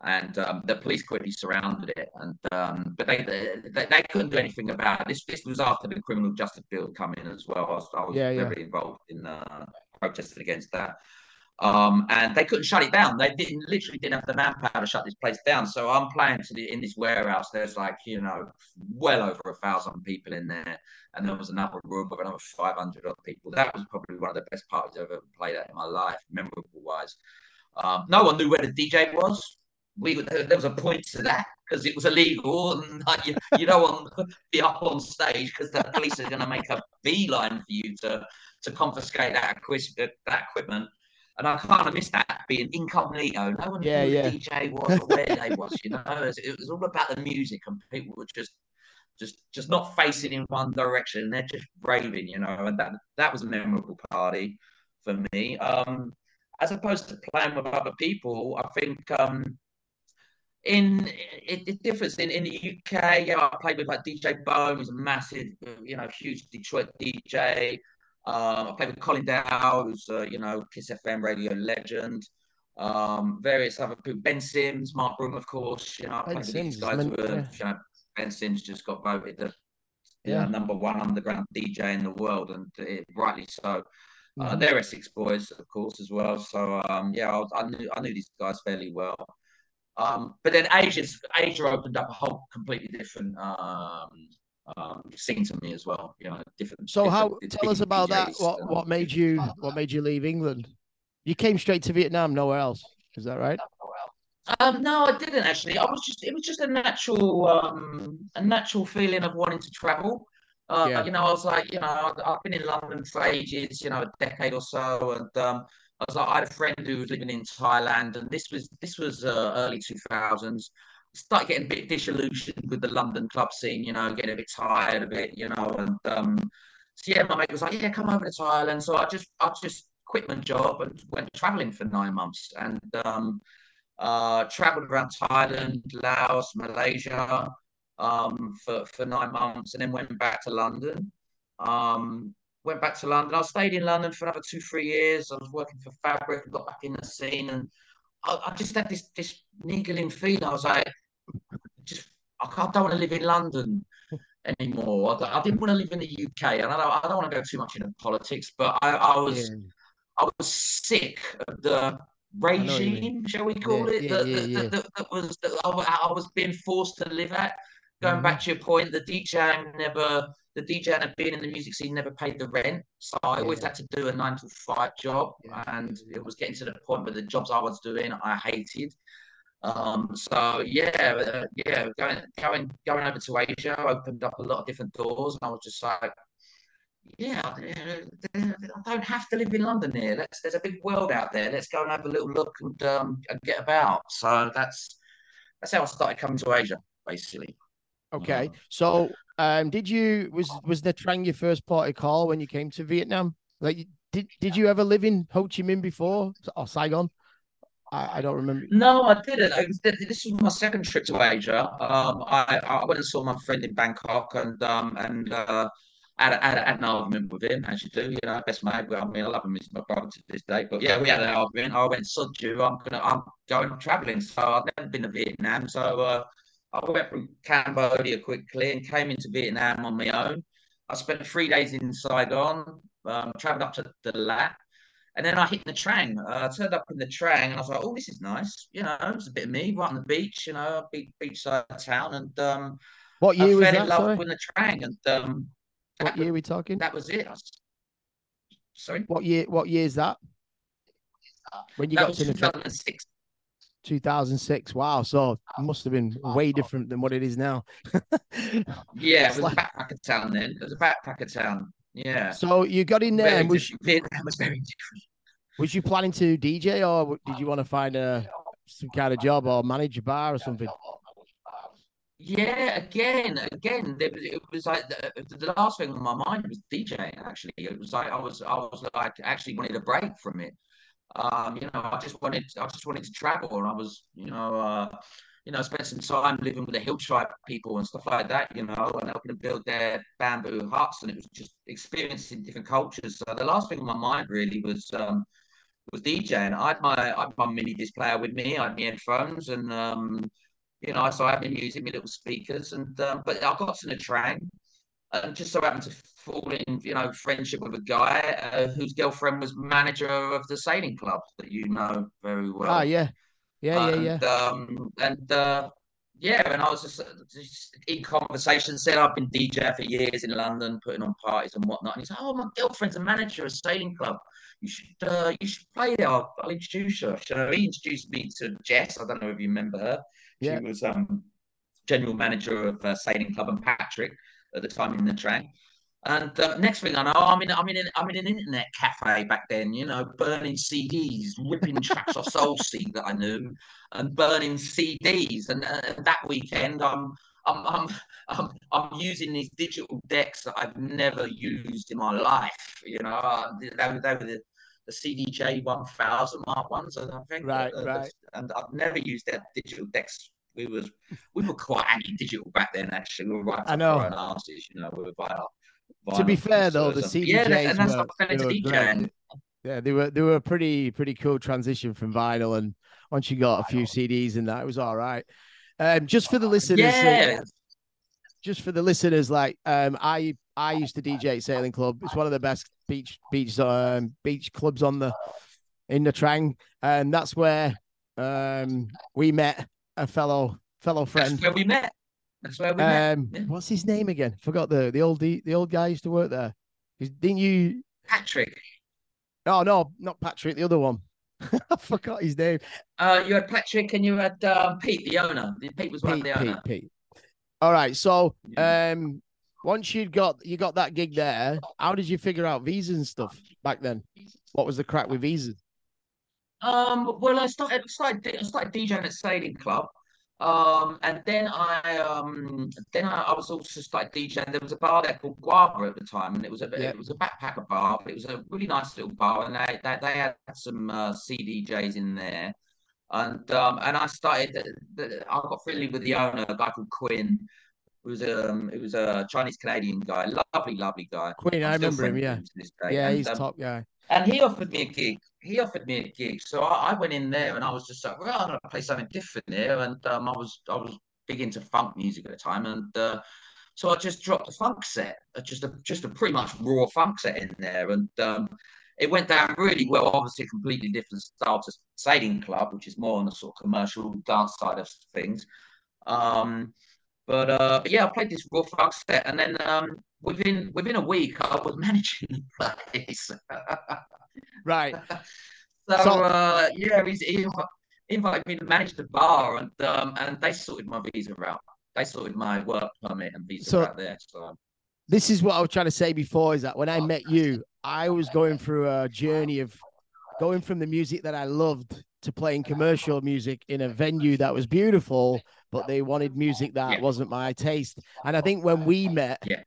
and um, the police quickly surrounded it. And um, but they, they, they couldn't do anything about it. This this was after the criminal justice bill come in as well. I was, I was yeah, very yeah. involved in uh, protesting against that. Um, and they couldn't shut it down. They didn't literally didn't have the manpower to shut this place down. So I'm playing to the in this warehouse. There's like you know well over a thousand people in there, and there was another room with another 500 other people. That was probably one of the best parties I've ever played at in my life, memorable wise. Um, no one knew where the DJ was we there was a point to that because it was illegal and like, you, you don't want to be up on stage because the police are going to make a beeline for you to to confiscate that, that equipment. And I kind of missed that being incognito. No one yeah, knew yeah. the DJ <laughs> was or where they was. You know, it was, it was all about the music, and people were just just just not facing in one direction. They're just raving, you know, and that that was a memorable party for me. Um, as opposed to playing with other people, I think um, in it, it, differs in, in the UK. Yeah, I played with like DJ Bone, who's a massive, you know, huge Detroit DJ. Um, I played with Colin Dale, who's uh, you know Kiss FM radio legend. Um, various other people, Ben Sims, Mark Broom, of course. You know, I played with these guys. Who were, yeah. you know, ben Sims just got voted the yeah. number one underground DJ in the world, and it, rightly so. Uh, mm-hmm. they're Essex boys, of course, as well. So um, yeah, I, I, knew I knew these guys fairly well. Um, but then Asia's Asia opened up a whole completely different um, um, scene to me as well. You know, different. So different, how tell us about DJs, that? What what made you what made you leave England? You came straight to Vietnam, nowhere else. Is that right? Um, no, I didn't actually. I was just it was just a natural um, a natural feeling of wanting to travel. Uh, yeah. You know, I was like, you know, I've been in London for ages, you know, a decade or so, and um, I was like, I had a friend who was living in Thailand, and this was this was uh, early two thousands. Started getting a bit disillusioned with the London club scene, you know, getting a bit tired of it, you know, and um, so yeah, my mate was like, yeah, come over to Thailand. So I just I just quit my job and went traveling for nine months, and um, uh, traveled around Thailand, Laos, Malaysia um, for for nine months, and then went back to London. Um, went back to London. I stayed in London for another two, three years. I was working for Fabric and got back in the scene. And I, I just had this this niggling feeling. I was like, just I, can't, I don't want to live in London anymore. I, I, didn't want to live in the UK, and I don't, I don't want to go too much into politics. But I, I was yeah. I was sick of the regime, shall we call yeah, it, yeah, that, that, that, was that I, was being forced to live at. Going mm-hmm. back to your point, the DJ never the DJ and being in the music scene never paid the rent. So I always had to do a nine to five job. And it was getting to the point where the jobs I was doing, I hated. Um, so yeah, uh, yeah, going going going over to Asia opened up a lot of different doors, and I was just like, yeah, I don't have to live in London here. Let's there's a big world out there. Let's go and have a little look and um and get about. So that's that's how I started coming to Asia, basically. Okay. So, um, did you was was Nha Trang your first port of call when you came to Vietnam? Like, did did you ever live in Ho Chi Minh before or Saigon? I, I don't remember. No, I didn't. I This was my second trip to Asia. Um, I, I went and saw my friend in Bangkok and um and uh had, had, had an argument with him, as you do, you know, best mate. Well, I mean, I love him, he's my brother to this day. But yeah, we had an argument. I went, sod you, I'm gonna, I'm going traveling. So I've never been to Vietnam. So uh, I went from Cambodia quickly and came into Vietnam on my own. I spent three days in Saigon, um, traveled up to Dalat. And then I hit Nha Trang. Uh, I turned up in Nha Trang, and I was like, "Oh, this is nice." You know, it's a bit of me right on the beach. You know, beach beachside town, and um, What I year was fell in that? love Sorry, with Nha Trang, and um, what year are we talking? that was it. I was- sorry, What year? What year is that? When you that got was to Trang? 2006. 2006. Wow. So it must have been way different than what it is now. <laughs> Yeah, it was like- a backpacker town then. It was a backpacker town. Yeah, So you got in there, very and was. Vietnam was very different. was you planning to DJ or did you want to find a some kind of job or manage a bar or something? Yeah, again, again, it was, it was like the, the last thing on my mind was DJing. Actually, it was like I was, I was like actually wanted a break from it. Um, you know, I just wanted, I just wanted to travel, and I was, you know, uh, you know, spent some time living with the hill tribe people and stuff like that. You know, and helping them build their bamboo huts, and it was just experiencing different cultures. So the last thing on my mind really was, um, was DJing. I had my, I had my mini disc player with me. I had my headphones, and um, you know, so I had my music, my little speakers, and um, but I got to Nha Trang and just so happened to fall in, you know, friendship with a guy uh, whose girlfriend was manager of the sailing club that you know very well. Ah, yeah, yeah, yeah, yeah. and um, and uh, yeah, and I was just, just in conversation. Said I've been DJ for years in London, putting on parties and whatnot. And he's like, "Oh, my girlfriend's a manager of a sailing club. You should, uh, you should play there. I'll, I'll introduce her." So he introduced me to Jess. I don't know if you remember her. She was um, general manager of uh, sailing club and Patrick at the time in Nha Trang. And uh, next thing I know, I'm in, I'm in, an, I'm in an internet cafe back then. You know, burning CDs, ripping tracks off Soulseek that I knew, and burning CDs. And uh, that weekend, I'm, I'm, I'm, I'm, I'm using these digital decks that I've never used in my life. You know, uh, they, were- they were the, the CDJ 1000 Mark ones, I think. Right, uh, right. And I've never used their digital decks. We was we were quite anti-digital back then. Actually, we were right I know. our asses, you know. We were vinyl. To be fair though, the connoisseurs. yeah, that- and that's were, fell they into were DJing. great. Yeah, they were they were a pretty pretty cool transition from vinyl, and once you got a few CDs in that, it was all right. Um, just for the listeners, uh, Yeah, just for the listeners, like um, I I used to DJ at Sailing Club. It's one of the best beach beach um beach clubs on the in Nha Trang, and that's where um we met a fellow fellow that's friend. where we met. That's where we met. Um, yeah. what's his name again? Forgot the the old the old guy used to work there. Didn't you? Patrick. Oh no, not Patrick. The other one. <laughs> I forgot his name. Uh, you had Patrick and you had um, Pete, the owner. Pete was one of Pete, the Pete, owner. Pete. All right. So, Yeah. um, once you got you got that gig there, how did you figure out visas and stuff back then? What was the crack with visas? Um, well, I started started I started DJing at Sailing Club, um, and then I um then I, I was also started DJing. There was a bar there called Guava at the time, and it was a Yeah. it was a backpacker bar. But it was a really nice little bar, and they they, they had some uh, CDJs in there, and um and I started. The, the, I got friendly with the owner, a guy called Quinn. Who was um it was a Chinese Canadian guy, lovely, lovely guy. Quinn, I remember him. Yeah, yeah, And, he's um, top guy. And he offered me a gig. He offered me a gig. So I, I went in there and I was just like, well, I'm gonna play something different here. And um, I was I was big into funk music at the time. And uh, so I just dropped a funk set, uh, just a just a pretty much raw funk set in there. And um, it went down really well. Obviously, a completely different style to Sailing Club, which is more on the sort of commercial dance side of things. Um, But uh, yeah, I played this raw funk set, and then um, within within a week, I was <laughs> managing the place. <laughs> right. so, so uh, yeah, he, he, invited me to manage the bar, and um, and they sorted my visa out. They sorted my work permit and visa so, out there. So this is what I was trying to say before: is that when I met you, I was going through a journey of going from the music that I loved to playing commercial music in a venue that was beautiful, but they wanted music that yeah. wasn't my taste. And I think when we met, yeah.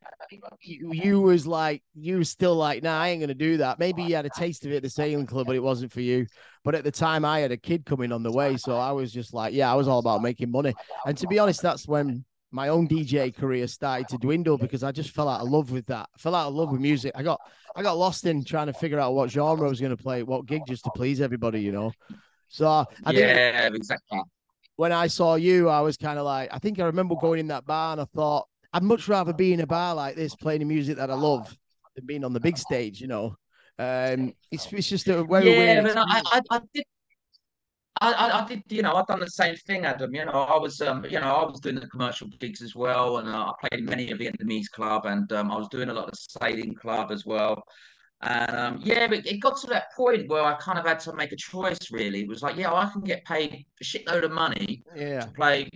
you, you was like, you was still like, nah, I ain't gonna do that. Maybe you had a taste of it at the sailing club, but it wasn't for you. But at the time, I had a kid coming on the way, so I was just like, yeah, I was all about making money. And to be honest, that's when my own DJ career started to dwindle because I just fell out of love with that. I fell out of love with music. I got I got lost in trying to figure out what genre I was going to play, what gig just to please everybody, you know. So I yeah, think exactly. When I saw you, I was kind of like, I think I remember going in that bar and I thought I'd much rather be in a bar like this playing the music that I love than being on the big stage, you know. Um, it's it's just a very yeah, but I, I, I did I, I, did, you know, I've done the same thing, Adam. You know, I was, um, you know, I was doing the commercial gigs as well, and uh, I played many of the Vietnamese club, and um, I was doing a lot of sailing club as well. And um, yeah, but it got to that point where I kind of had to make a choice. Really, it was like, yeah, I can get paid a shitload of money yeah. to play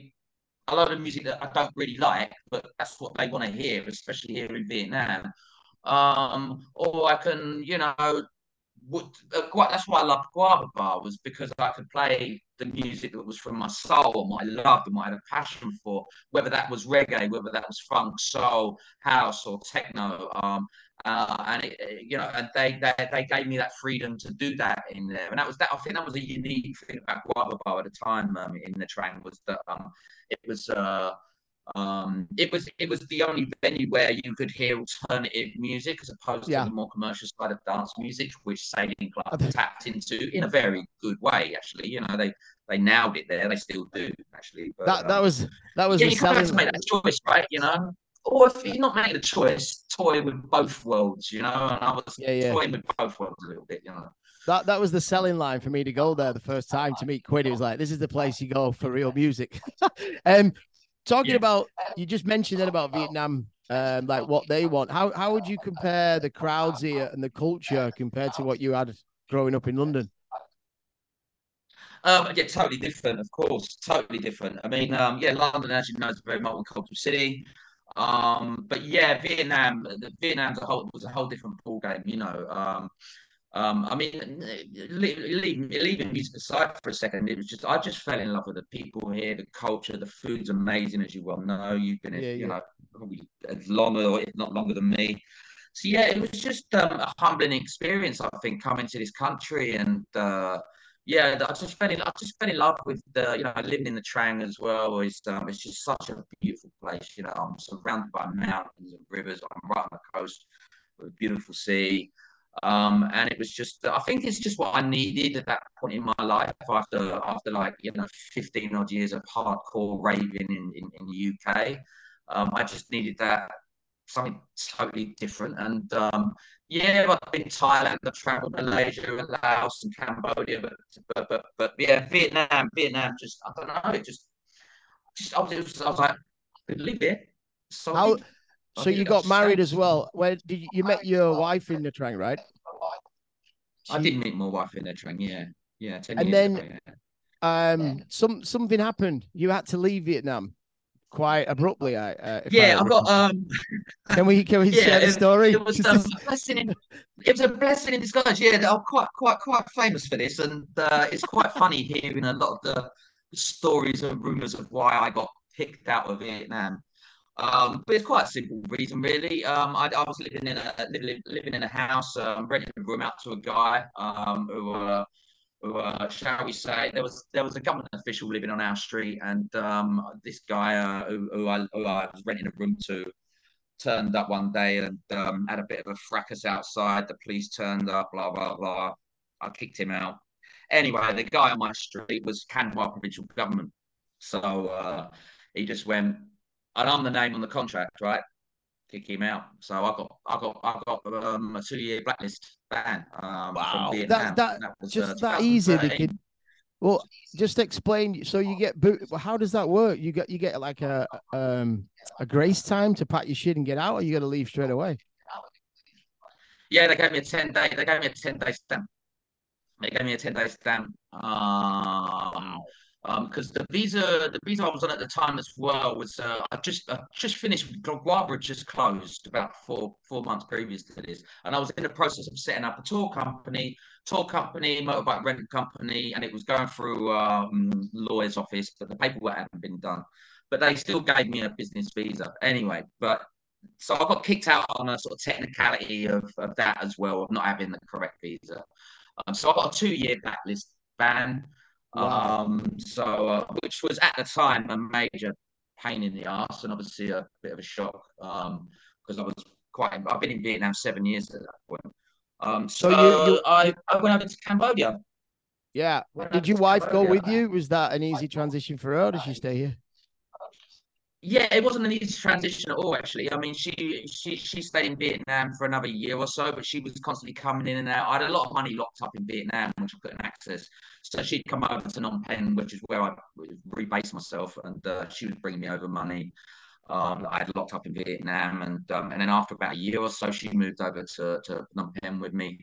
a lot of music that I don't really like, but that's what they want to hear, especially here in Vietnam. Um, or I can, you know, would, uh, that's why I loved Guava Bar was because I could play the music that was from my soul, my love, and I had a passion for, whether that was reggae, whether that was funk, soul, house, or techno. Um, uh, and it, you know, and they, they they gave me that freedom to do that in there, and that was that. I think that was a unique thing about Guava Bar at the time um, in Nha Trang was that um, it was. Uh, um, it was it was the only venue where you could hear alternative music as opposed yeah. to the more commercial side of dance music, which Sailing Club tapped into in a very good way. Actually, you know they they nailed it there. They still do actually. But, that that um, was that was yeah. You kind of have to make that choice, right? You know. Or if you're not making a choice, toy with both worlds, you know. And I was yeah, yeah. toying with both worlds a little bit, you know. That that was the selling line for me to go there the first time to meet Quinn. It was like, this is the place you go for real music. <laughs> um, Talking yeah. about, you just mentioned that about Vietnam, um, like what they want. How how would you compare the crowds here and the culture compared to what you had growing up in London? Um, yeah, totally different, of course, totally different. I mean, um, yeah, London, as you know, is a very multicultural city. Um, but yeah, Vietnam, Vietnam's a whole was a whole different ball game. You know, um, um, I mean, leaving, leaving music aside for a second, it was just I just fell in love with the people here, the culture, the food's amazing, as you well know. You've been, yeah, you yeah. know, probably as long or if not longer than me. So yeah, it was just um, a humbling experience. I think coming to this country and uh, yeah, I just fell in, I just fell in love with the, you know, living in Nha Trang as well. Is um, it's just such a beautiful place. You know, I'm surrounded by mountains and rivers. I'm right on the coast with a beautiful sea. Um, and it was just, I think it's just what I needed at that point in my life after, after like, you know, 15 odd years of hardcore raving in, in, in the UK. Um, I just needed that something totally different. And um, yeah, I've been Thailand, I've traveled Malaysia and Laos and Cambodia, but, but, but, but yeah, Vietnam, Vietnam, just, I don't know, it just, just I was, was, I was like, I could live here. So How, so you got married as well. Where did you, you met your wife in Nha Trang, right? I did meet my wife in Nha Trang. Yeah, yeah. and then, ago, yeah. um, some something happened. You had to leave Vietnam quite abruptly. Uh, yeah, I, I got. Um, <laughs> can we can we yeah, share the story? It was, um, a <laughs> blessing in, it was a blessing in disguise. Yeah, I'm quite quite quite famous for this, and uh, it's quite funny hearing a lot of the stories and rumors of why I got picked out of Vietnam. Um, but it's quite a simple reason, really. Um, I, I, was living in a living, living in a house, um, renting a room out to a guy um, who, uh, who uh, shall we say, there was there was a government official living on our street, and um, this guy uh, who, who, I, who, I, was renting a room to turned up one day and um, had a bit of a fracas outside. The police turned up, blah blah blah. I kicked him out. Anyway, the guy on my street was Khanh Hoa provincial government, so uh, he just went and I'm the name on the contract, right? Kick him out. So I got, I got, I got um, a two-year blacklist ban. Um, wow, that, that, that was, just uh, that easy. They could, Well, just explain. So you get boot. How does that work? You get you get like a um a grace time to pack your shit and get out, or you got to leave straight away? Yeah, they gave me a ten day. They gave me a ten day stamp. They gave me a ten day stamp. Um, because um, the visa, the visa I was on at the time as well was uh, I just I just finished. Guava just closed about four four months previous to this, and I was in the process of setting up a tour company, tour company, motorbike rental company, and it was going through um, lawyer's office, but the paperwork hadn't been done. But they still gave me a business visa anyway. But so I got kicked out on a sort of technicality of, of that as well, of not having the correct visa. Um, so I got a two year blacklist ban. Wow. Um, so uh, which was at the time a major pain in the ass and obviously a bit of a shock um, because I was quite. I've been in Vietnam seven years at that point. Um, so, so you, you, I, I went over to Cambodia. Yeah. Did your wife Cambodia. go with you? Was that an easy transition for her? Or did she stay here? Yeah, it wasn't an easy transition at all. Actually, I mean, she she she stayed in Vietnam for another year or so, but she was constantly coming in and out. I had a lot of money locked up in Vietnam, which I couldn't access. So she'd come over to Phnom Penh, which is where I rebased myself, and uh, she was bringing me over money. Um, I had locked up in Vietnam, and um, and then after about a year or so, she moved over to to Phnom Penh with me.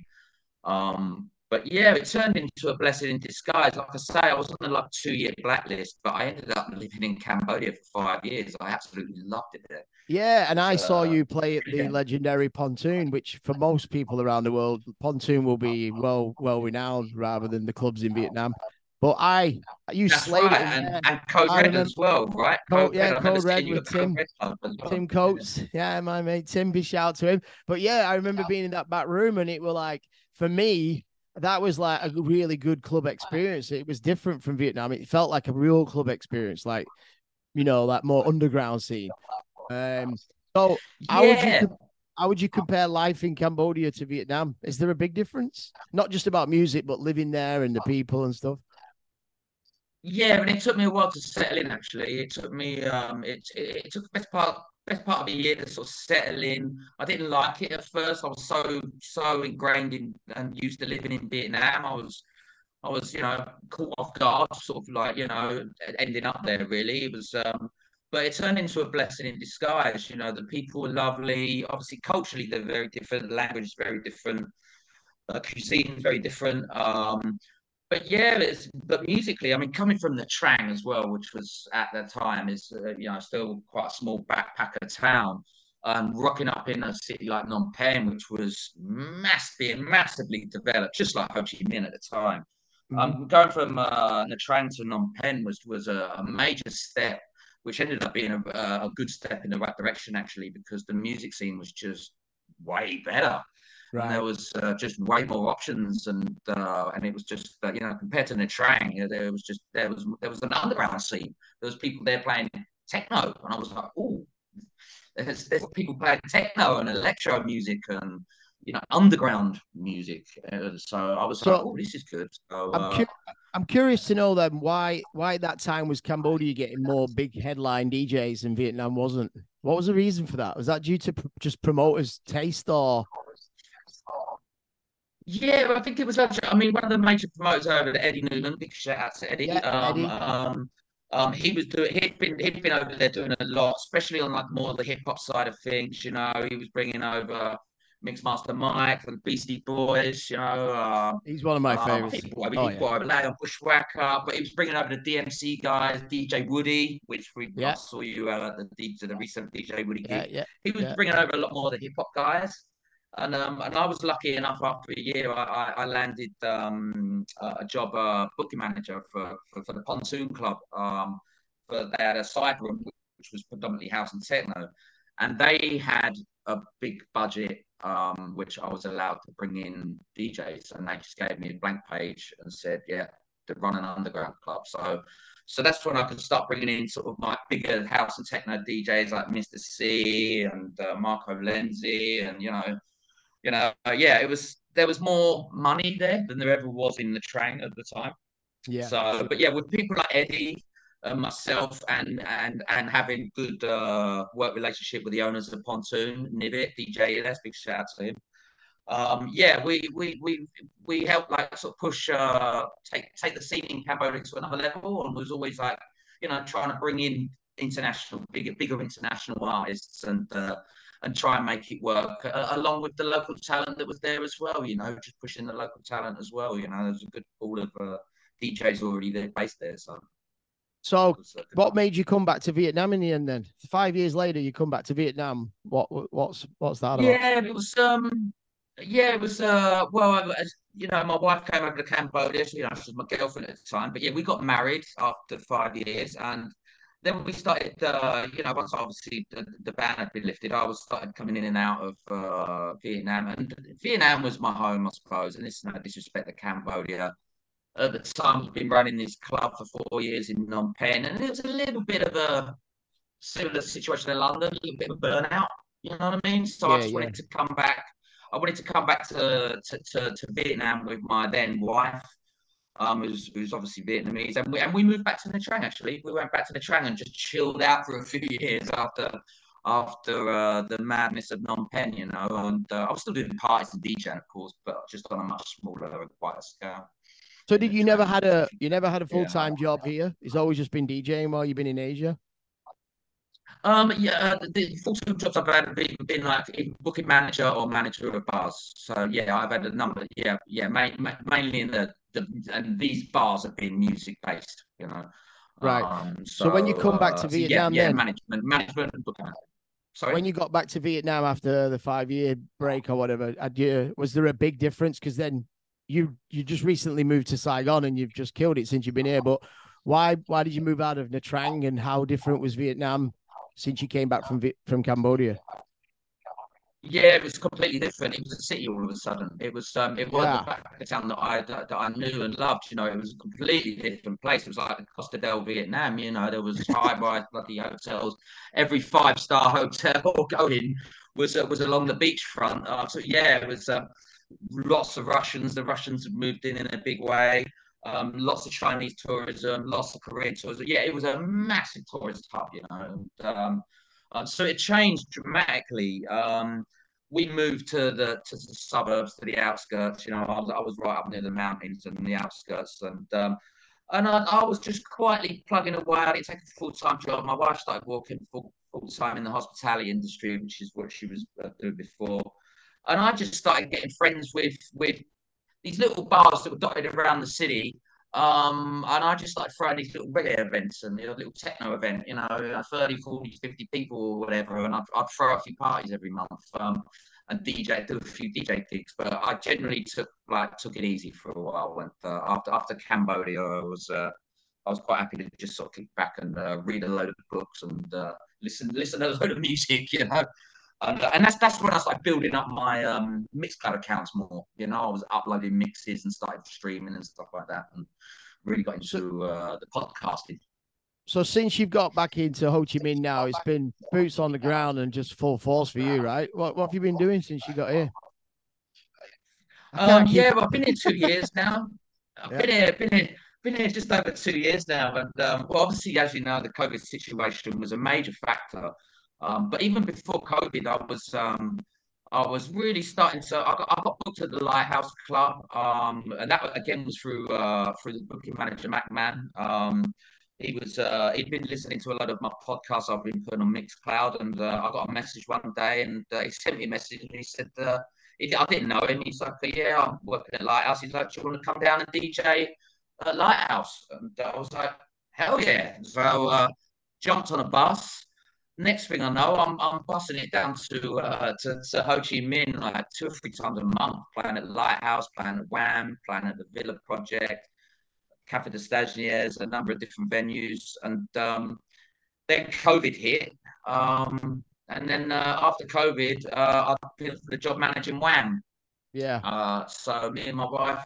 Um, but yeah, it turned into a blessing in disguise. Like I say, I was on the like two year blacklist, but I ended up living in Cambodia for five years. I absolutely loved it there. Yeah, and I saw you play at the yeah. legendary Pontoon, which for most people around the world, Pontoon will be well well renowned rather than the clubs in Vietnam. But I, you That's slayed right. it, and, and Code Red as well, right? Code, yeah, Code Red with Tim, well. Tim Coates. Yeah, my mate Tim. Big shout to him. But yeah, I remember being in that back room, and it was like for me, that was like a really good club experience. It was different from Vietnam. It felt like a real club experience, like you know, like more underground scene. Um, so how yeah. would you how would you compare life in Cambodia to Vietnam? Is there a big difference? Not just about music, but living there and the people and stuff. Yeah, but it took me a while to settle in. Actually, it took me um, it it, it took the best part best part of the year to sort of settle in. I didn't like it at first. I was so so ingrained in and used to living in Vietnam. I was I was you know caught off guard, sort of like you know ending up there. Really, it was. Um, but it turned into a blessing in disguise. You know, the people were lovely. Obviously, culturally, they're very different. The language is very different. Uh, cuisine is very different. Um, but yeah, it's but musically, I mean, coming from Nha Trang as well, which was at that time is uh, you know still quite a small backpacker town, um, rocking up in a city like Phnom Penh, which was mass being massively developed, just like Ho Chi Minh at the time. Mm-hmm. Um, going from uh, Trang to Phnom Penh was was a, a major step, which ended up being a, a good step in the right direction actually, because the music scene was just way better. Right. And there was uh, just way more options, and uh, and it was just uh, you know compared to Nha Trang, you know, there was just there was there was an underground scene. There was people there playing techno, and I was like, oh, there's, there's people playing techno and electro music and you know underground music. Uh, so I was so, like, oh, this is good. So, I'm, uh, cu- I'm curious to know then why why at that time was Cambodia getting more big headline DJs and Vietnam wasn't. What was the reason for that? Was that due to pr- just promoters' taste or? Yeah, I think it was. I mean, one of the major promoters over there, Eddie Newman. Big shout out to Eddie. Yeah, um, Eddie. Um, um, he was doing. He'd been he'd been over there doing a lot, especially on like more of the hip hop side of things. You know, he was bringing over Mixmaster Mike and Beastie Boys. You know, uh, he's one of my um, favorites. I mean, oh, he yeah. On Bushwhacker, but he was bringing over the DMC guys, DJ Woody, which we yeah. saw you uh, at the, the recent DJ Woody gig. Yeah, yeah, he was bringing over a lot more of the hip hop guys. And um, and I was lucky enough after a year, I, I landed um, a job, uh, booking manager for, for, for the Pontoon Club. Um, for they had a side room which was predominantly house and techno, and they had a big budget, um, which I was allowed to bring in DJs, and they just gave me a blank page and said, "Yeah, to run an underground club." So so that's when I could start bringing in sort of my bigger house and techno DJs like Mr. C and uh, Marco Lenzi and you know you know, uh, yeah, it was there was more money there than there ever was in Nha Trang at the time. Yeah. So, but yeah, with people like Eddie, uh, myself, and and and having good uh, work relationship with the owners of Pontoon, Nivit, DJ, that's big shout out to him. um, yeah, we we we we helped like sort of push uh, take take the scene in Cambodia to another level, and was always like you know trying to bring in international bigger bigger international artists and uh, and try and make it work uh, along with the local talent that was there as well. You know, just pushing the local talent as well. You know, there's a good pool of uh, DJs already there based there, so. So, what made you come back to Vietnam in the end? Then, five years later, you come back to Vietnam. What, what's, what's that about? Yeah, it was um, yeah, it was uh, well, as you know, my wife came over to Cambodia. So, you know, she was my girlfriend at the time. But yeah, we got married after five years, and then we started. Uh, you know, once obviously the, the ban had been lifted, I was started coming in and out of uh, Vietnam, and Vietnam was my home, I suppose. And this is no disrespect to Cambodia at the time had been running this club for four years in Phnom Penh, and it was a little bit of a similar situation in London, a little bit of a burnout. You know what I mean? So yeah, I just yeah. wanted to come back. I wanted to come back to, to, to, to Vietnam with my then wife, um, who's, who's obviously Vietnamese, and we and we moved back to Nha Trang. Actually, we went back to Nha Trang and just chilled out for a few <laughs> years after after uh, the madness of Phnom Penh, you know. And uh, I was still doing parties and DJing, of course, but just on a much smaller and quieter scale. So did you never had a you never had a full time yeah. job here? It's always just been DJing while you've been in Asia. Um, yeah, the full time jobs I've had have been, been like booking manager or manager of bars. So yeah, I've had a number. Yeah, yeah, main, mainly in the, the and these bars have been music based. You know. Right. Um, so, so, when you come back to uh, Vietnam, yeah, yeah, then, management, management. Sorry. When you got back to Vietnam after the five year break or whatever, you, was there a big difference? Because then you you just recently moved to Saigon and you've just killed it since you've been here. But why why did you move out of Nha Trang and how different was Vietnam since you came back from from Cambodia? Yeah, it was completely different. It was a city all of a sudden. It was um, it was yeah. a town that I that, that, I knew and loved. You know, it was a completely different place. It was like the Costa del Vietnam. You know, there was <laughs> high rise bloody hotels. Every five star <laughs> hotel <laughs> going was uh, was along the beachfront. Uh, so yeah, it was. Uh, lots of Russians. The Russians had moved in in a big way. Um, lots of Chinese tourism, lots of Korean tourism. Yeah, it was a massive tourist hub, you know. And, um, uh, so it changed dramatically. Um, we moved to the to the suburbs, to the outskirts. You know, I was, I was right up near the mountains and the outskirts, and um, and I, I, was just quietly plugging away. I didn't take a full time job. My wife started working full full time in the hospitality industry, which is what she was uh, doing before and I just started getting friends with with these little bars that were dotted around the city. Um, and I just like throwing these little reggae events and know, little techno event, you know, 30, 40, 50 people or whatever. And I'd, I'd throw a few parties every month um, and DJ, do a few DJ gigs. But I generally took like took it easy for a while. And uh, after after Cambodia, I was uh, I was quite happy to just sort of kick back and uh, read a load of books and uh, listen listen to a load of <laughs> music, you know. And, uh, and that's that's when I started building up my um, Mixcloud accounts more. You know, I was uploading mixes and started streaming and stuff like that, and really got into uh, the podcasting. So since you've got back into Ho Chi Minh now, it's been boots on the ground and just full force for you, right? What, what have you been doing since you got here? Um, yeah, well, I've been here two years now. I've yeah. been here, been here, been here just over two years now, and um, well, obviously, as you know, the COVID situation was a major factor um, but even before COVID, I was um, I was really starting to. I got, I got booked at the Lighthouse Club, um, and that again was through uh, through the booking manager Mac Man. Um, he was uh, he'd been listening to a lot of my podcasts I've been putting on Mixcloud, and uh, I got a message one day, and uh, he sent me a message, and he said, uh, he, I didn't know him. He's like, yeah, I'm working at Lighthouse. He's like, do you want to come down and DJ at Lighthouse? And I was like, hell yeah! So uh, jumped on a bus next thing I know, I'm I'm busting it down to uh, to, to Ho Chi Minh like two or three times a month, playing at Lighthouse, playing at Wham, playing at the Villa Project, Cafe de Stagiaires, a number of different venues, and um, then COVID hit. Um, and then uh, after COVID, uh, I've been for the job managing Wham. Yeah. Uh, so me and my wife,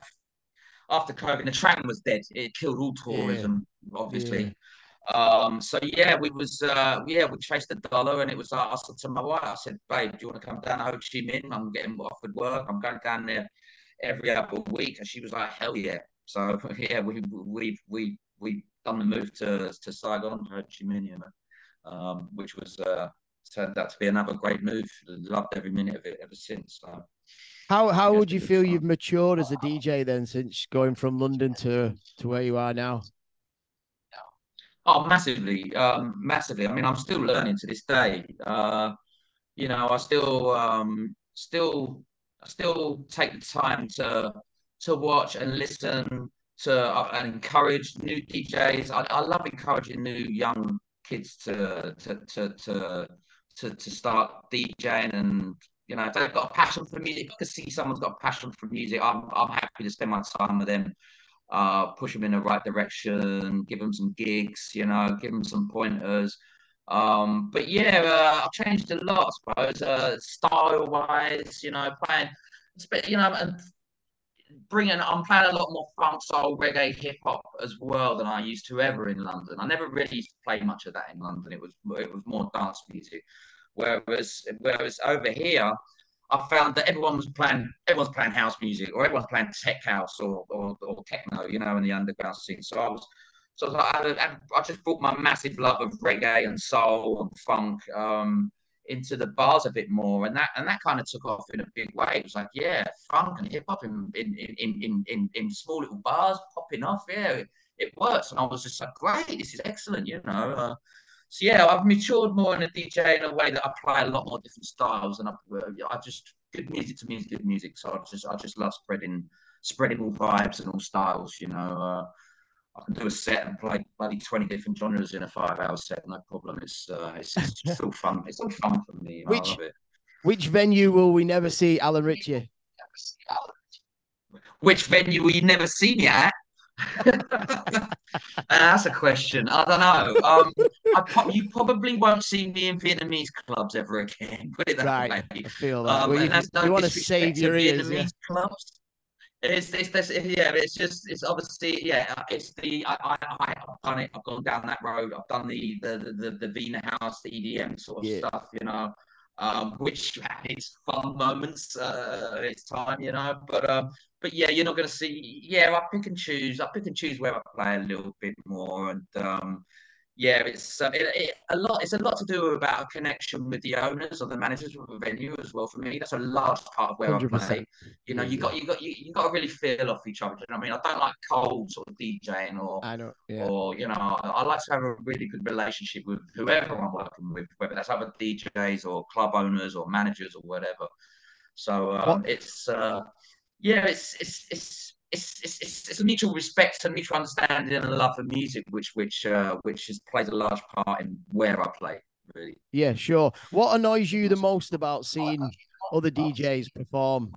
after COVID, Nha Trang was dead. It killed all tourism, yeah. obviously. Yeah. Um, so yeah, we was uh, yeah we chased the dollar, and it was uh, I said to my wife, I said, babe, do you want to come down to Ho Chi Minh? I'm getting offered work. I'm going down there every other week, and she was like, hell yeah. So <laughs> yeah, we we we we done the move to to Saigon, Ho Chi Minh, you know, um, which was uh, turned out to be another great move. Loved every minute of it ever since. So. How how would you feel fun. you've matured as a DJ then since going from London to to where you are now? Oh, massively, um, massively. I mean, I'm still learning to this day. Uh, you know, I still, um, still, I still take the time to to watch and listen to uh, and encourage new DJs. I, I love encouraging new young kids to to to to to, to start DJing and you know if they've got a passion for music. I can see someone's got a passion for music. I'm I'm happy to spend my time with them, uh, push them in the right direction, give them some gigs, you know, give them some pointers. Um, but yeah, uh, I've changed a lot, I suppose, uh, style wise, you know, playing, you know, and bringing I'm playing a lot more funk soul reggae hip hop as well than I used to ever in London. I never really used to play much of that in London. It was it was more dance music. Whereas whereas over here, I found that everyone was playing everyone's playing house music or everyone's playing tech house or or, or techno, you know, in the underground scene. So I was so I, was I, I just brought my massive love of reggae and soul and funk. Um, into the bars a bit more, and that and that kind of took off in a big way. It was like, yeah, funk and hip hop in in, in in in in small little bars popping off. Yeah, it, it works, and I was just like, great, this is excellent, you know. Uh, so yeah, I've matured more in a DJ in a way that I play a lot more different styles, and I, I just good music to me is good music. So I just I just love spreading spreading all vibes and all styles, you know. Uh, I can do a set and play bloody twenty different genres in a five-hour set, no problem. It's uh, it's, it's <laughs> still fun. It's still fun for me. Which which venue will we never see Alan Ritchie? Which venue will you never see me at? <laughs> that's a question. I don't know. Um, I, you probably won't see me in Vietnamese clubs ever again. Put it that right. way. I feel that. Um, well, you, you want to save your ears. Vietnamese yeah. clubs. It's, it's this yeah it's just it's obviously yeah it's the I, I I've done it I've gone down that road I've done the the the, the Vina House the EDM sort of yeah. stuff you know um, which it's fun moments uh, it's time you know but um but yeah you're not going to see yeah I pick and choose I pick and choose where I play a little bit more and um yeah, it's um, it, it, a lot. It's a lot to do about a connection with the owners or the managers of the venue as well. For me, that's a large part of where 100%. I play. You know, you got you got you, you got to really feel off each other. You know I mean, I don't like cold sort of DJing or I know, yeah. or you know, I, I, like to have a really good relationship with whoever I'm working with, whether that's other DJs or club owners or managers or whatever. So um, it's uh, yeah, it's it's it's it's, it's, it's, a mutual respect and mutual understanding and a love for music, which which uh, which has played a large part in where I play. Really. Yeah, sure. What annoys you the most about seeing other DJs perform?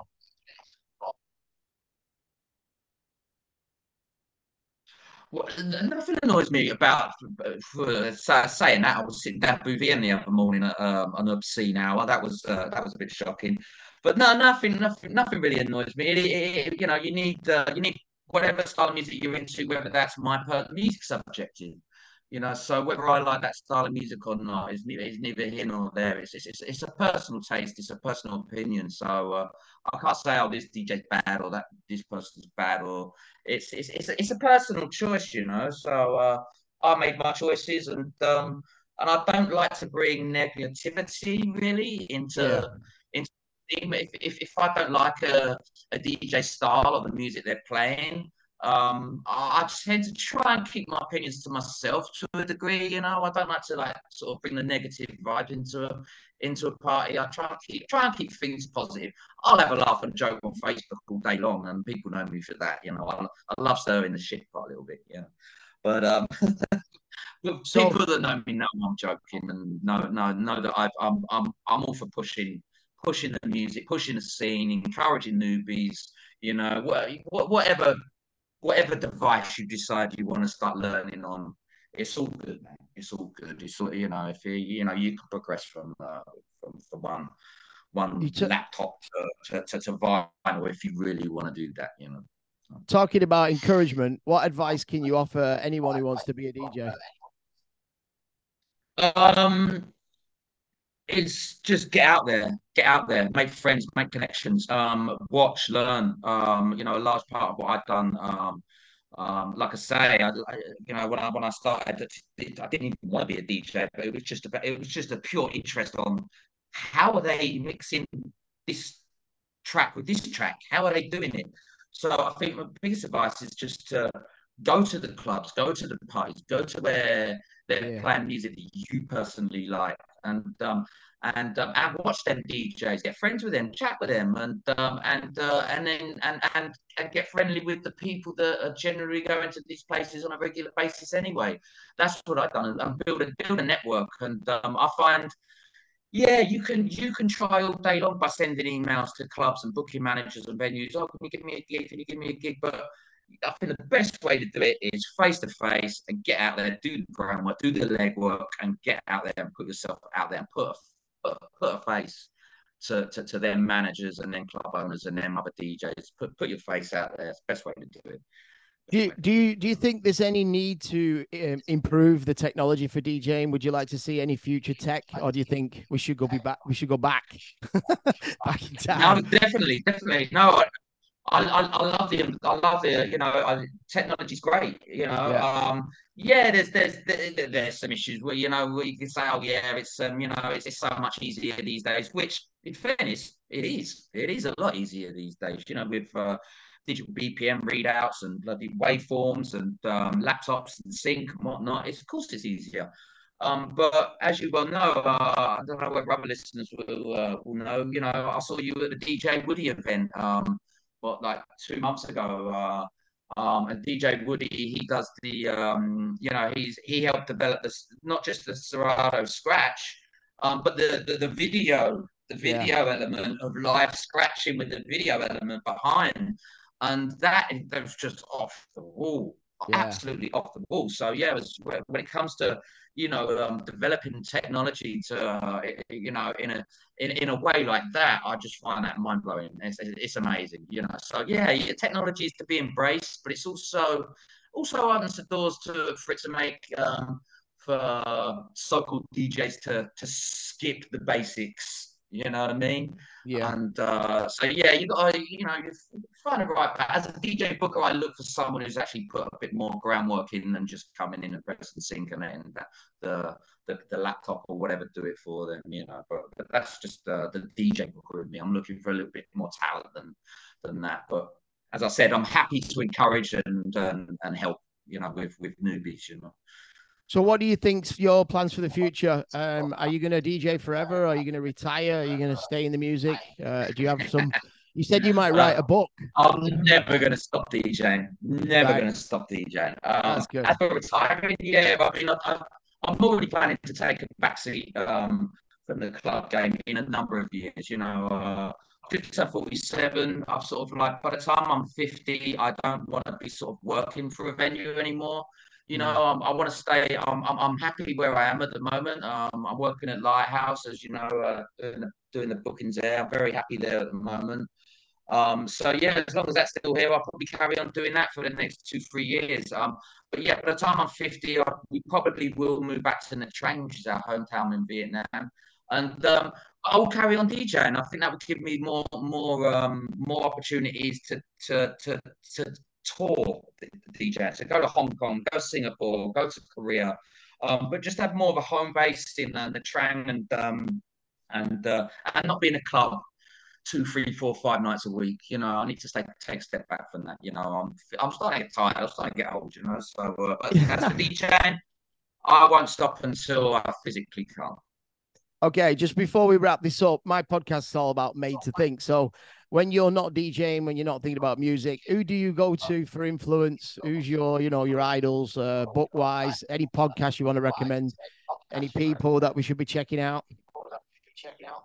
Well, nothing annoys me about uh, saying that. I was sitting down Bui Vien the other morning at um, an obscene hour. That was uh, that was a bit shocking. But no, nothing, nothing, nothing really annoys me. It, it, it, you know, you need, uh, you need whatever style of music you're into, whether that's my per- music subjective. You know, so whether I like that style of music or not is, is neither here nor there. It's, it's, it's, a personal taste. It's a personal opinion. So uh, I can't say, oh, this DJ's bad or that this person's bad or it's it's it's a, it's a personal choice, you know. So uh, I made my choices and um, and I don't like to bring negativity really into yeah if, if, if I don't like a, a DJ style or the music they're playing, um, I, I tend to try and keep my opinions to myself to a degree. You know, I don't like to like sort of bring the negative vibe into a into a party. I try and keep try and keep things positive. I'll have a laugh and joke on Facebook all day long, and people know me for that. You know, I, I love stirring the shit pot a little bit. Yeah, but um. <laughs> so, people that know me know I'm joking and know know know that i am I'm I'm all for pushing pushing the music, pushing the scene, encouraging newbies. You know, whatever whatever device you decide you want to start learning on, it's all good, man. It's all good. It's all, you know, if you you know you can progress from uh, from, from one one t- laptop to, to, to vinyl if you really want to do that. You know. Talking about encouragement, what advice can you offer anyone who wants to be a DJ? Um, it's just get out there, get out there, make friends, make connections, um, watch, learn. Um, you know, a large part of what I've done um, Um, like I say, I, I, you know, when I when I started, I didn't even want to be a DJ, but it was just about it was just a pure interest on how are they mixing this track with this track? How are they doing it? So I think my biggest advice is just to go to the clubs, go to the parties, go to where they're yeah. playing music that you personally like, and um, and um, and watch them DJs, get friends with them, chat with them, and um, and uh, and then and, and and get friendly with the people that are generally going to these places on a regular basis anyway. That's what I've done, and build a build a network, and um, I find. Yeah, you can you can try all day long by sending emails to clubs and booking managers and venues. Oh, can you give me a gig? Can you give me a gig? But I think the best way to do it is face to face and get out there, do the groundwork, do the legwork, and get out there and put yourself out there and put a, put, a face to, to, to them managers and then club owners and them other DJs. Put put your face out there. It's the best way to do it. Do you, do you do you think there's any need to um, improve the technology for DJing? Would you like to see any future tech, or do you think we should go be back? We should go back, <laughs> back in time. No, definitely, definitely. No, I, I, I, love the I love the you know I, technology's great you know yeah. um yeah there's there's there's some issues where you know where you can say oh yeah it's um you know it's, it's so much easier these days which in fairness it is it is a lot easier these days you know with uh, digital BPM readouts and bloody waveforms and um, laptops and sync and whatnot it's of course it's easier um, but as you well know, uh, I don't know whether other listeners will, uh, will know. You know, I saw you at the DJ Woody event um, what like two months ago. Uh, um, and DJ Woody, he does the, um, you know, he's he helped develop this not just the Serato scratch, um, but the, the, the video, the video yeah. element of live scratching with the video element behind, and that that was just off the wall, yeah. absolutely off the wall. So yeah, was, when it comes to you know, um, developing technology to, uh, you know, in a in, in a way like that, I just find that mind blowing. It's, it's amazing, you know. So yeah, technology is to be embraced, but it's also also opens the doors to for it to make um, for so-called DJs to to skip the basics you know what I mean? Yeah. And uh, so yeah, you got you know you find the right as a DJ booker. I look for someone who's actually put a bit more groundwork in than just coming in and pressing sync and then the, the the laptop or whatever do it for them. You know, but, but that's just uh, the DJ booker with me. I'm looking for a little bit more talent than than that. But as I said, I'm happy to encourage and and, and help. You know, with with newbies. You know. So, what do you think's your plans for the future? Um, are you going to DJ forever? Are you going to retire? Are you going to stay in the music? Uh, do you have some? You said you might write a book. I'm never going to stop DJing. Never right. going to stop DJing. Um, That's good. As for retiring, yeah, I mean, I, am already planning to take a backseat um, from the club game in a number of years. You know, uh, 47, I've sort of like, by the time I'm 50, I don't want to be sort of working for a venue anymore. You know, um, I want to stay. I'm, I'm, I'm happy where I am at the moment. Um, I'm working at Lighthouse, as you know, uh, doing, the, doing the bookings there. I'm very happy there at the moment. Um, so yeah, as long as that's still here, I'll probably carry on doing that for the next two, three years. Um, but yeah, by the time I'm 50, I, we probably will move back to Nha Trang, which is our hometown in Vietnam, and um, I'll carry on DJing. I think that would give me more, more, um, more opportunities to, to, to, to tour the, the DJ. So go to Hong Kong, go to Singapore, go to Korea, um, but just have more of a home base in uh, Nha Trang and um, and uh, and not be in a club two, three, four, five nights a week. You know, I need to take take a step back from that. You know, I'm I'm starting to get tired. I'm starting to get old. You know, so uh, but <laughs> as for DJing, I won't stop until I physically can't. Okay, just before we wrap this up, my podcast is all about made to think. So when you're not DJing, when you're not thinking about music, who do you go to for influence? Who's your, you know, your idols, uh, book wise? Any podcast you want to recommend? Any people that we should be checking out?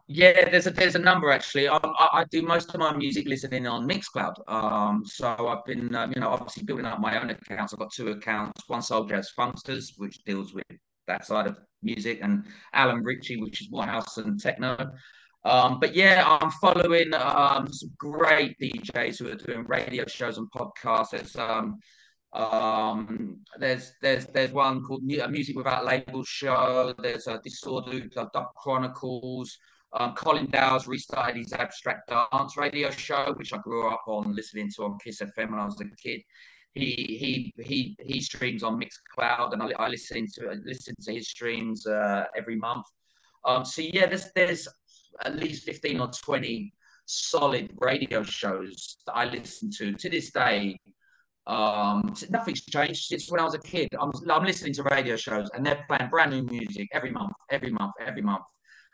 Yeah, there's a there's a number actually. I, I, I do most of my music listening on Mixcloud. Um, so I've been um, you know obviously building up my own accounts. I've got two accounts. One Soul Jazz Funksters, which deals with that side of music, and Alan Ritchie, which is more house and techno. Um, but yeah, I'm following um, some great DJs who are doing radio shows and podcasts. There's um, um, there's there's there's one called Music Without Labels show. There's a Disorder Dub Chronicles. Um, Colin Dale's restarted his abstract dance radio show, which I grew up on listening to on Kiss FM when I was a kid. he he he he streams on Mixcloud, and I, I listen to listen to his streams uh, every month. Um, so yeah, there's there's at least fifteen or twenty solid radio shows that I listen to to this day. Um, nothing's changed since when I was a kid. I'm, I'm listening to radio shows and they're playing brand new music every month, every month, every month.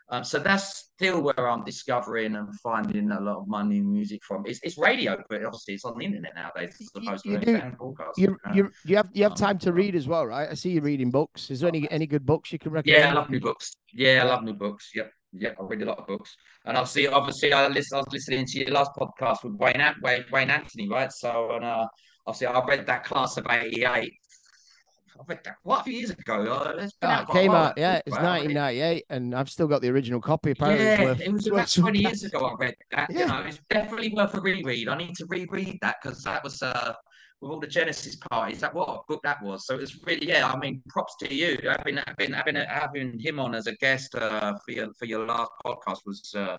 Um, so that's still where I'm discovering and finding a lot of my new music from. It's, it's radio, but obviously it's on the internet nowadays as opposed You to do- podcasts. You, you you have you have Um, time to read as well, right? I see you reading books. Is there any any good books you can recommend? Yeah, I love new books. Yeah. I love new books. Yep, yep. I read a lot of books, and obviously, obviously, I listen. I was listening to your last podcast with Wayne Wayne, Wayne Anthony, right? So, and uh, obviously, I read that class of '88. I read that quite a few years ago. Uh, Oh, out it came out, yeah, it's book, right? I read it- 1998, and I've still got the original copy. Apparently, Yeah, worth, it was about 20 years ago I read that. Yeah. You know, it's definitely worth a reread. I need to reread that because that was uh with all the Genesis parties. That what a book that was. So it's really yeah. I mean, props to you. Having having having having him on as a guest uh, for your for your last podcast was uh,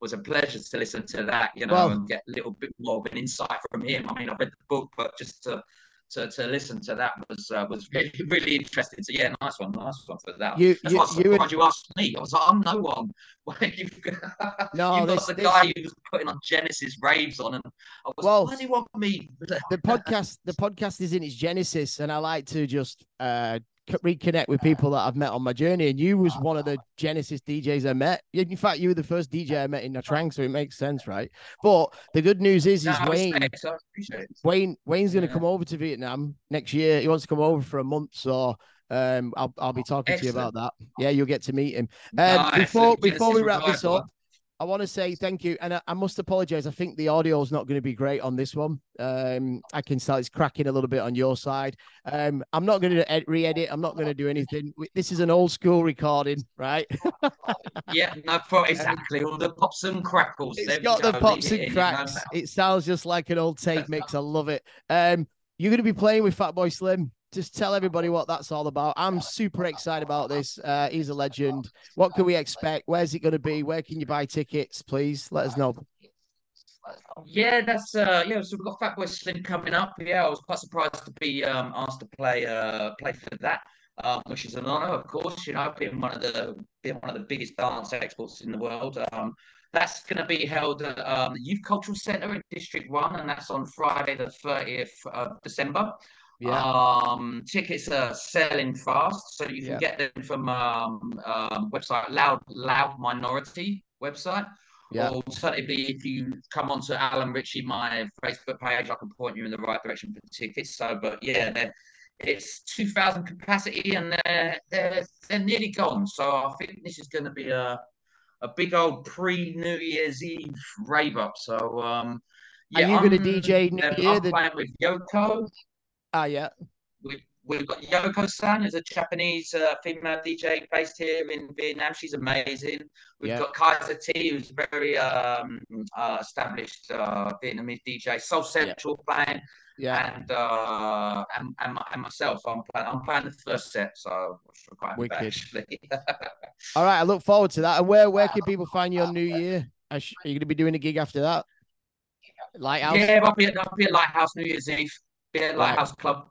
was a pleasure to listen to that. You know, Well- and get a little bit more of an insight from him. I mean, I read the book, but just to to, to listen to that was uh, was really <laughs> really interesting. So yeah, nice one, nice one for that. You That's you why I you and you asked me. I was like, I'm no one. <laughs> Why you <laughs> No, you this- got the this- guy who's putting on Genesis raves on, and I was Well, why does he want me? the podcast the podcast is in its genesis and i like to just uh reconnect with people that i've met on my journey and you was one of the genesis djs i met. In fact you were the first dj i met in Nha Trang, so it makes sense right? But the good news is is wayne so I appreciate it. wayne wayne's going to Yeah. come over to vietnam next year. He wants to come over for a month so um i'll, I'll be talking to you about that. Yeah you'll get to meet him. Um, No, before excellent. before we wrap this up I want to say thank you, and I, I must apologize. I think the audio is not going to be great on this one. Um, I can tell it's cracking a little bit on your side. Um, I'm not going to ed- re-edit. I'm not going to do anything. This is an old school recording, right? <laughs> Yeah, no, pro- exactly. All the pops and crackles. It's got the pops and it in, you know, cracks. It sounds just like an old tape mix. I love it. Um, you're going to be playing with Fatboy Slim. Just tell everybody what that's all about. I'm super excited about this. Uh, he's a legend. What can we expect? Where's it going to be? Where can you buy tickets? Please let us know. Yeah, that's uh yeah, so we've got Fatboy Slim coming up. Yeah, I was quite surprised to be um asked to play uh play for that. Um, which is an honor, of course, you know, being one of the being one of the biggest dance exports in the world. Um that's gonna be held at um the Youth Cultural Centre in District One, and that's on Friday the 30th of December. Yeah, Um, tickets are selling fast, so you can Yeah. get them from um, um website Loud Loud Minority website. yeah. Or alternatively, if you come onto Alan Ritchie, my Facebook page, I can point you in the right direction for tickets. So, but yeah, it's 2,000 capacity and they're, they're, they're nearly gone. So I think this is going to be a, a big old pre New Year's Eve rave up. So, um, Are yeah, you gonna DJ New I'm Year? The- playing with Yoko. Ah, yeah. We've, we've got Yoko San, who's a Japanese uh, female DJ based here in Vietnam. She's amazing. We've Yeah. got Kaiser T, who's a very um, uh, established uh, Vietnamese DJ. Soul Central playing, Yeah. and, uh, and and my- and myself. I'm playing. I'm playing the first set, so is quite Wicked. actually. <laughs> All right. I look forward to that. And where where can people find you on New Year? Are you going to be doing a gig after that? Lighthouse. yeah, I'll be, at, I'll be at Lighthouse New Year's Eve. Be at Right. Lighthouse Club.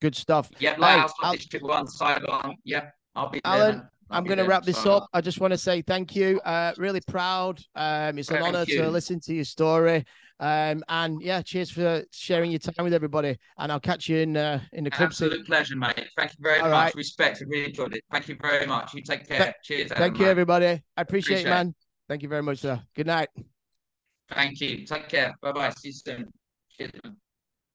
Good stuff. Yeah, Hey, Lighthouse Club I'll- District One, Saigon. Yeah, I'll be there. Alan, I'm going to wrap this So, up. I just want to say thank you. Uh, really proud. Um, it's an honor to listen to your story. Um, and yeah, cheers for sharing your time with everybody. And I'll catch you in uh, in the club. soon. Absolute pleasure, mate. Thank you very All much. right. Respect. I really enjoyed it. Thank you very much. You take care. Cheers. Adam, Thank you, everybody. I appreciate, Appreciate it, man. Thank you very much, sir. Good night. Thank you. Take care. Bye bye. See you soon. Cheers. man.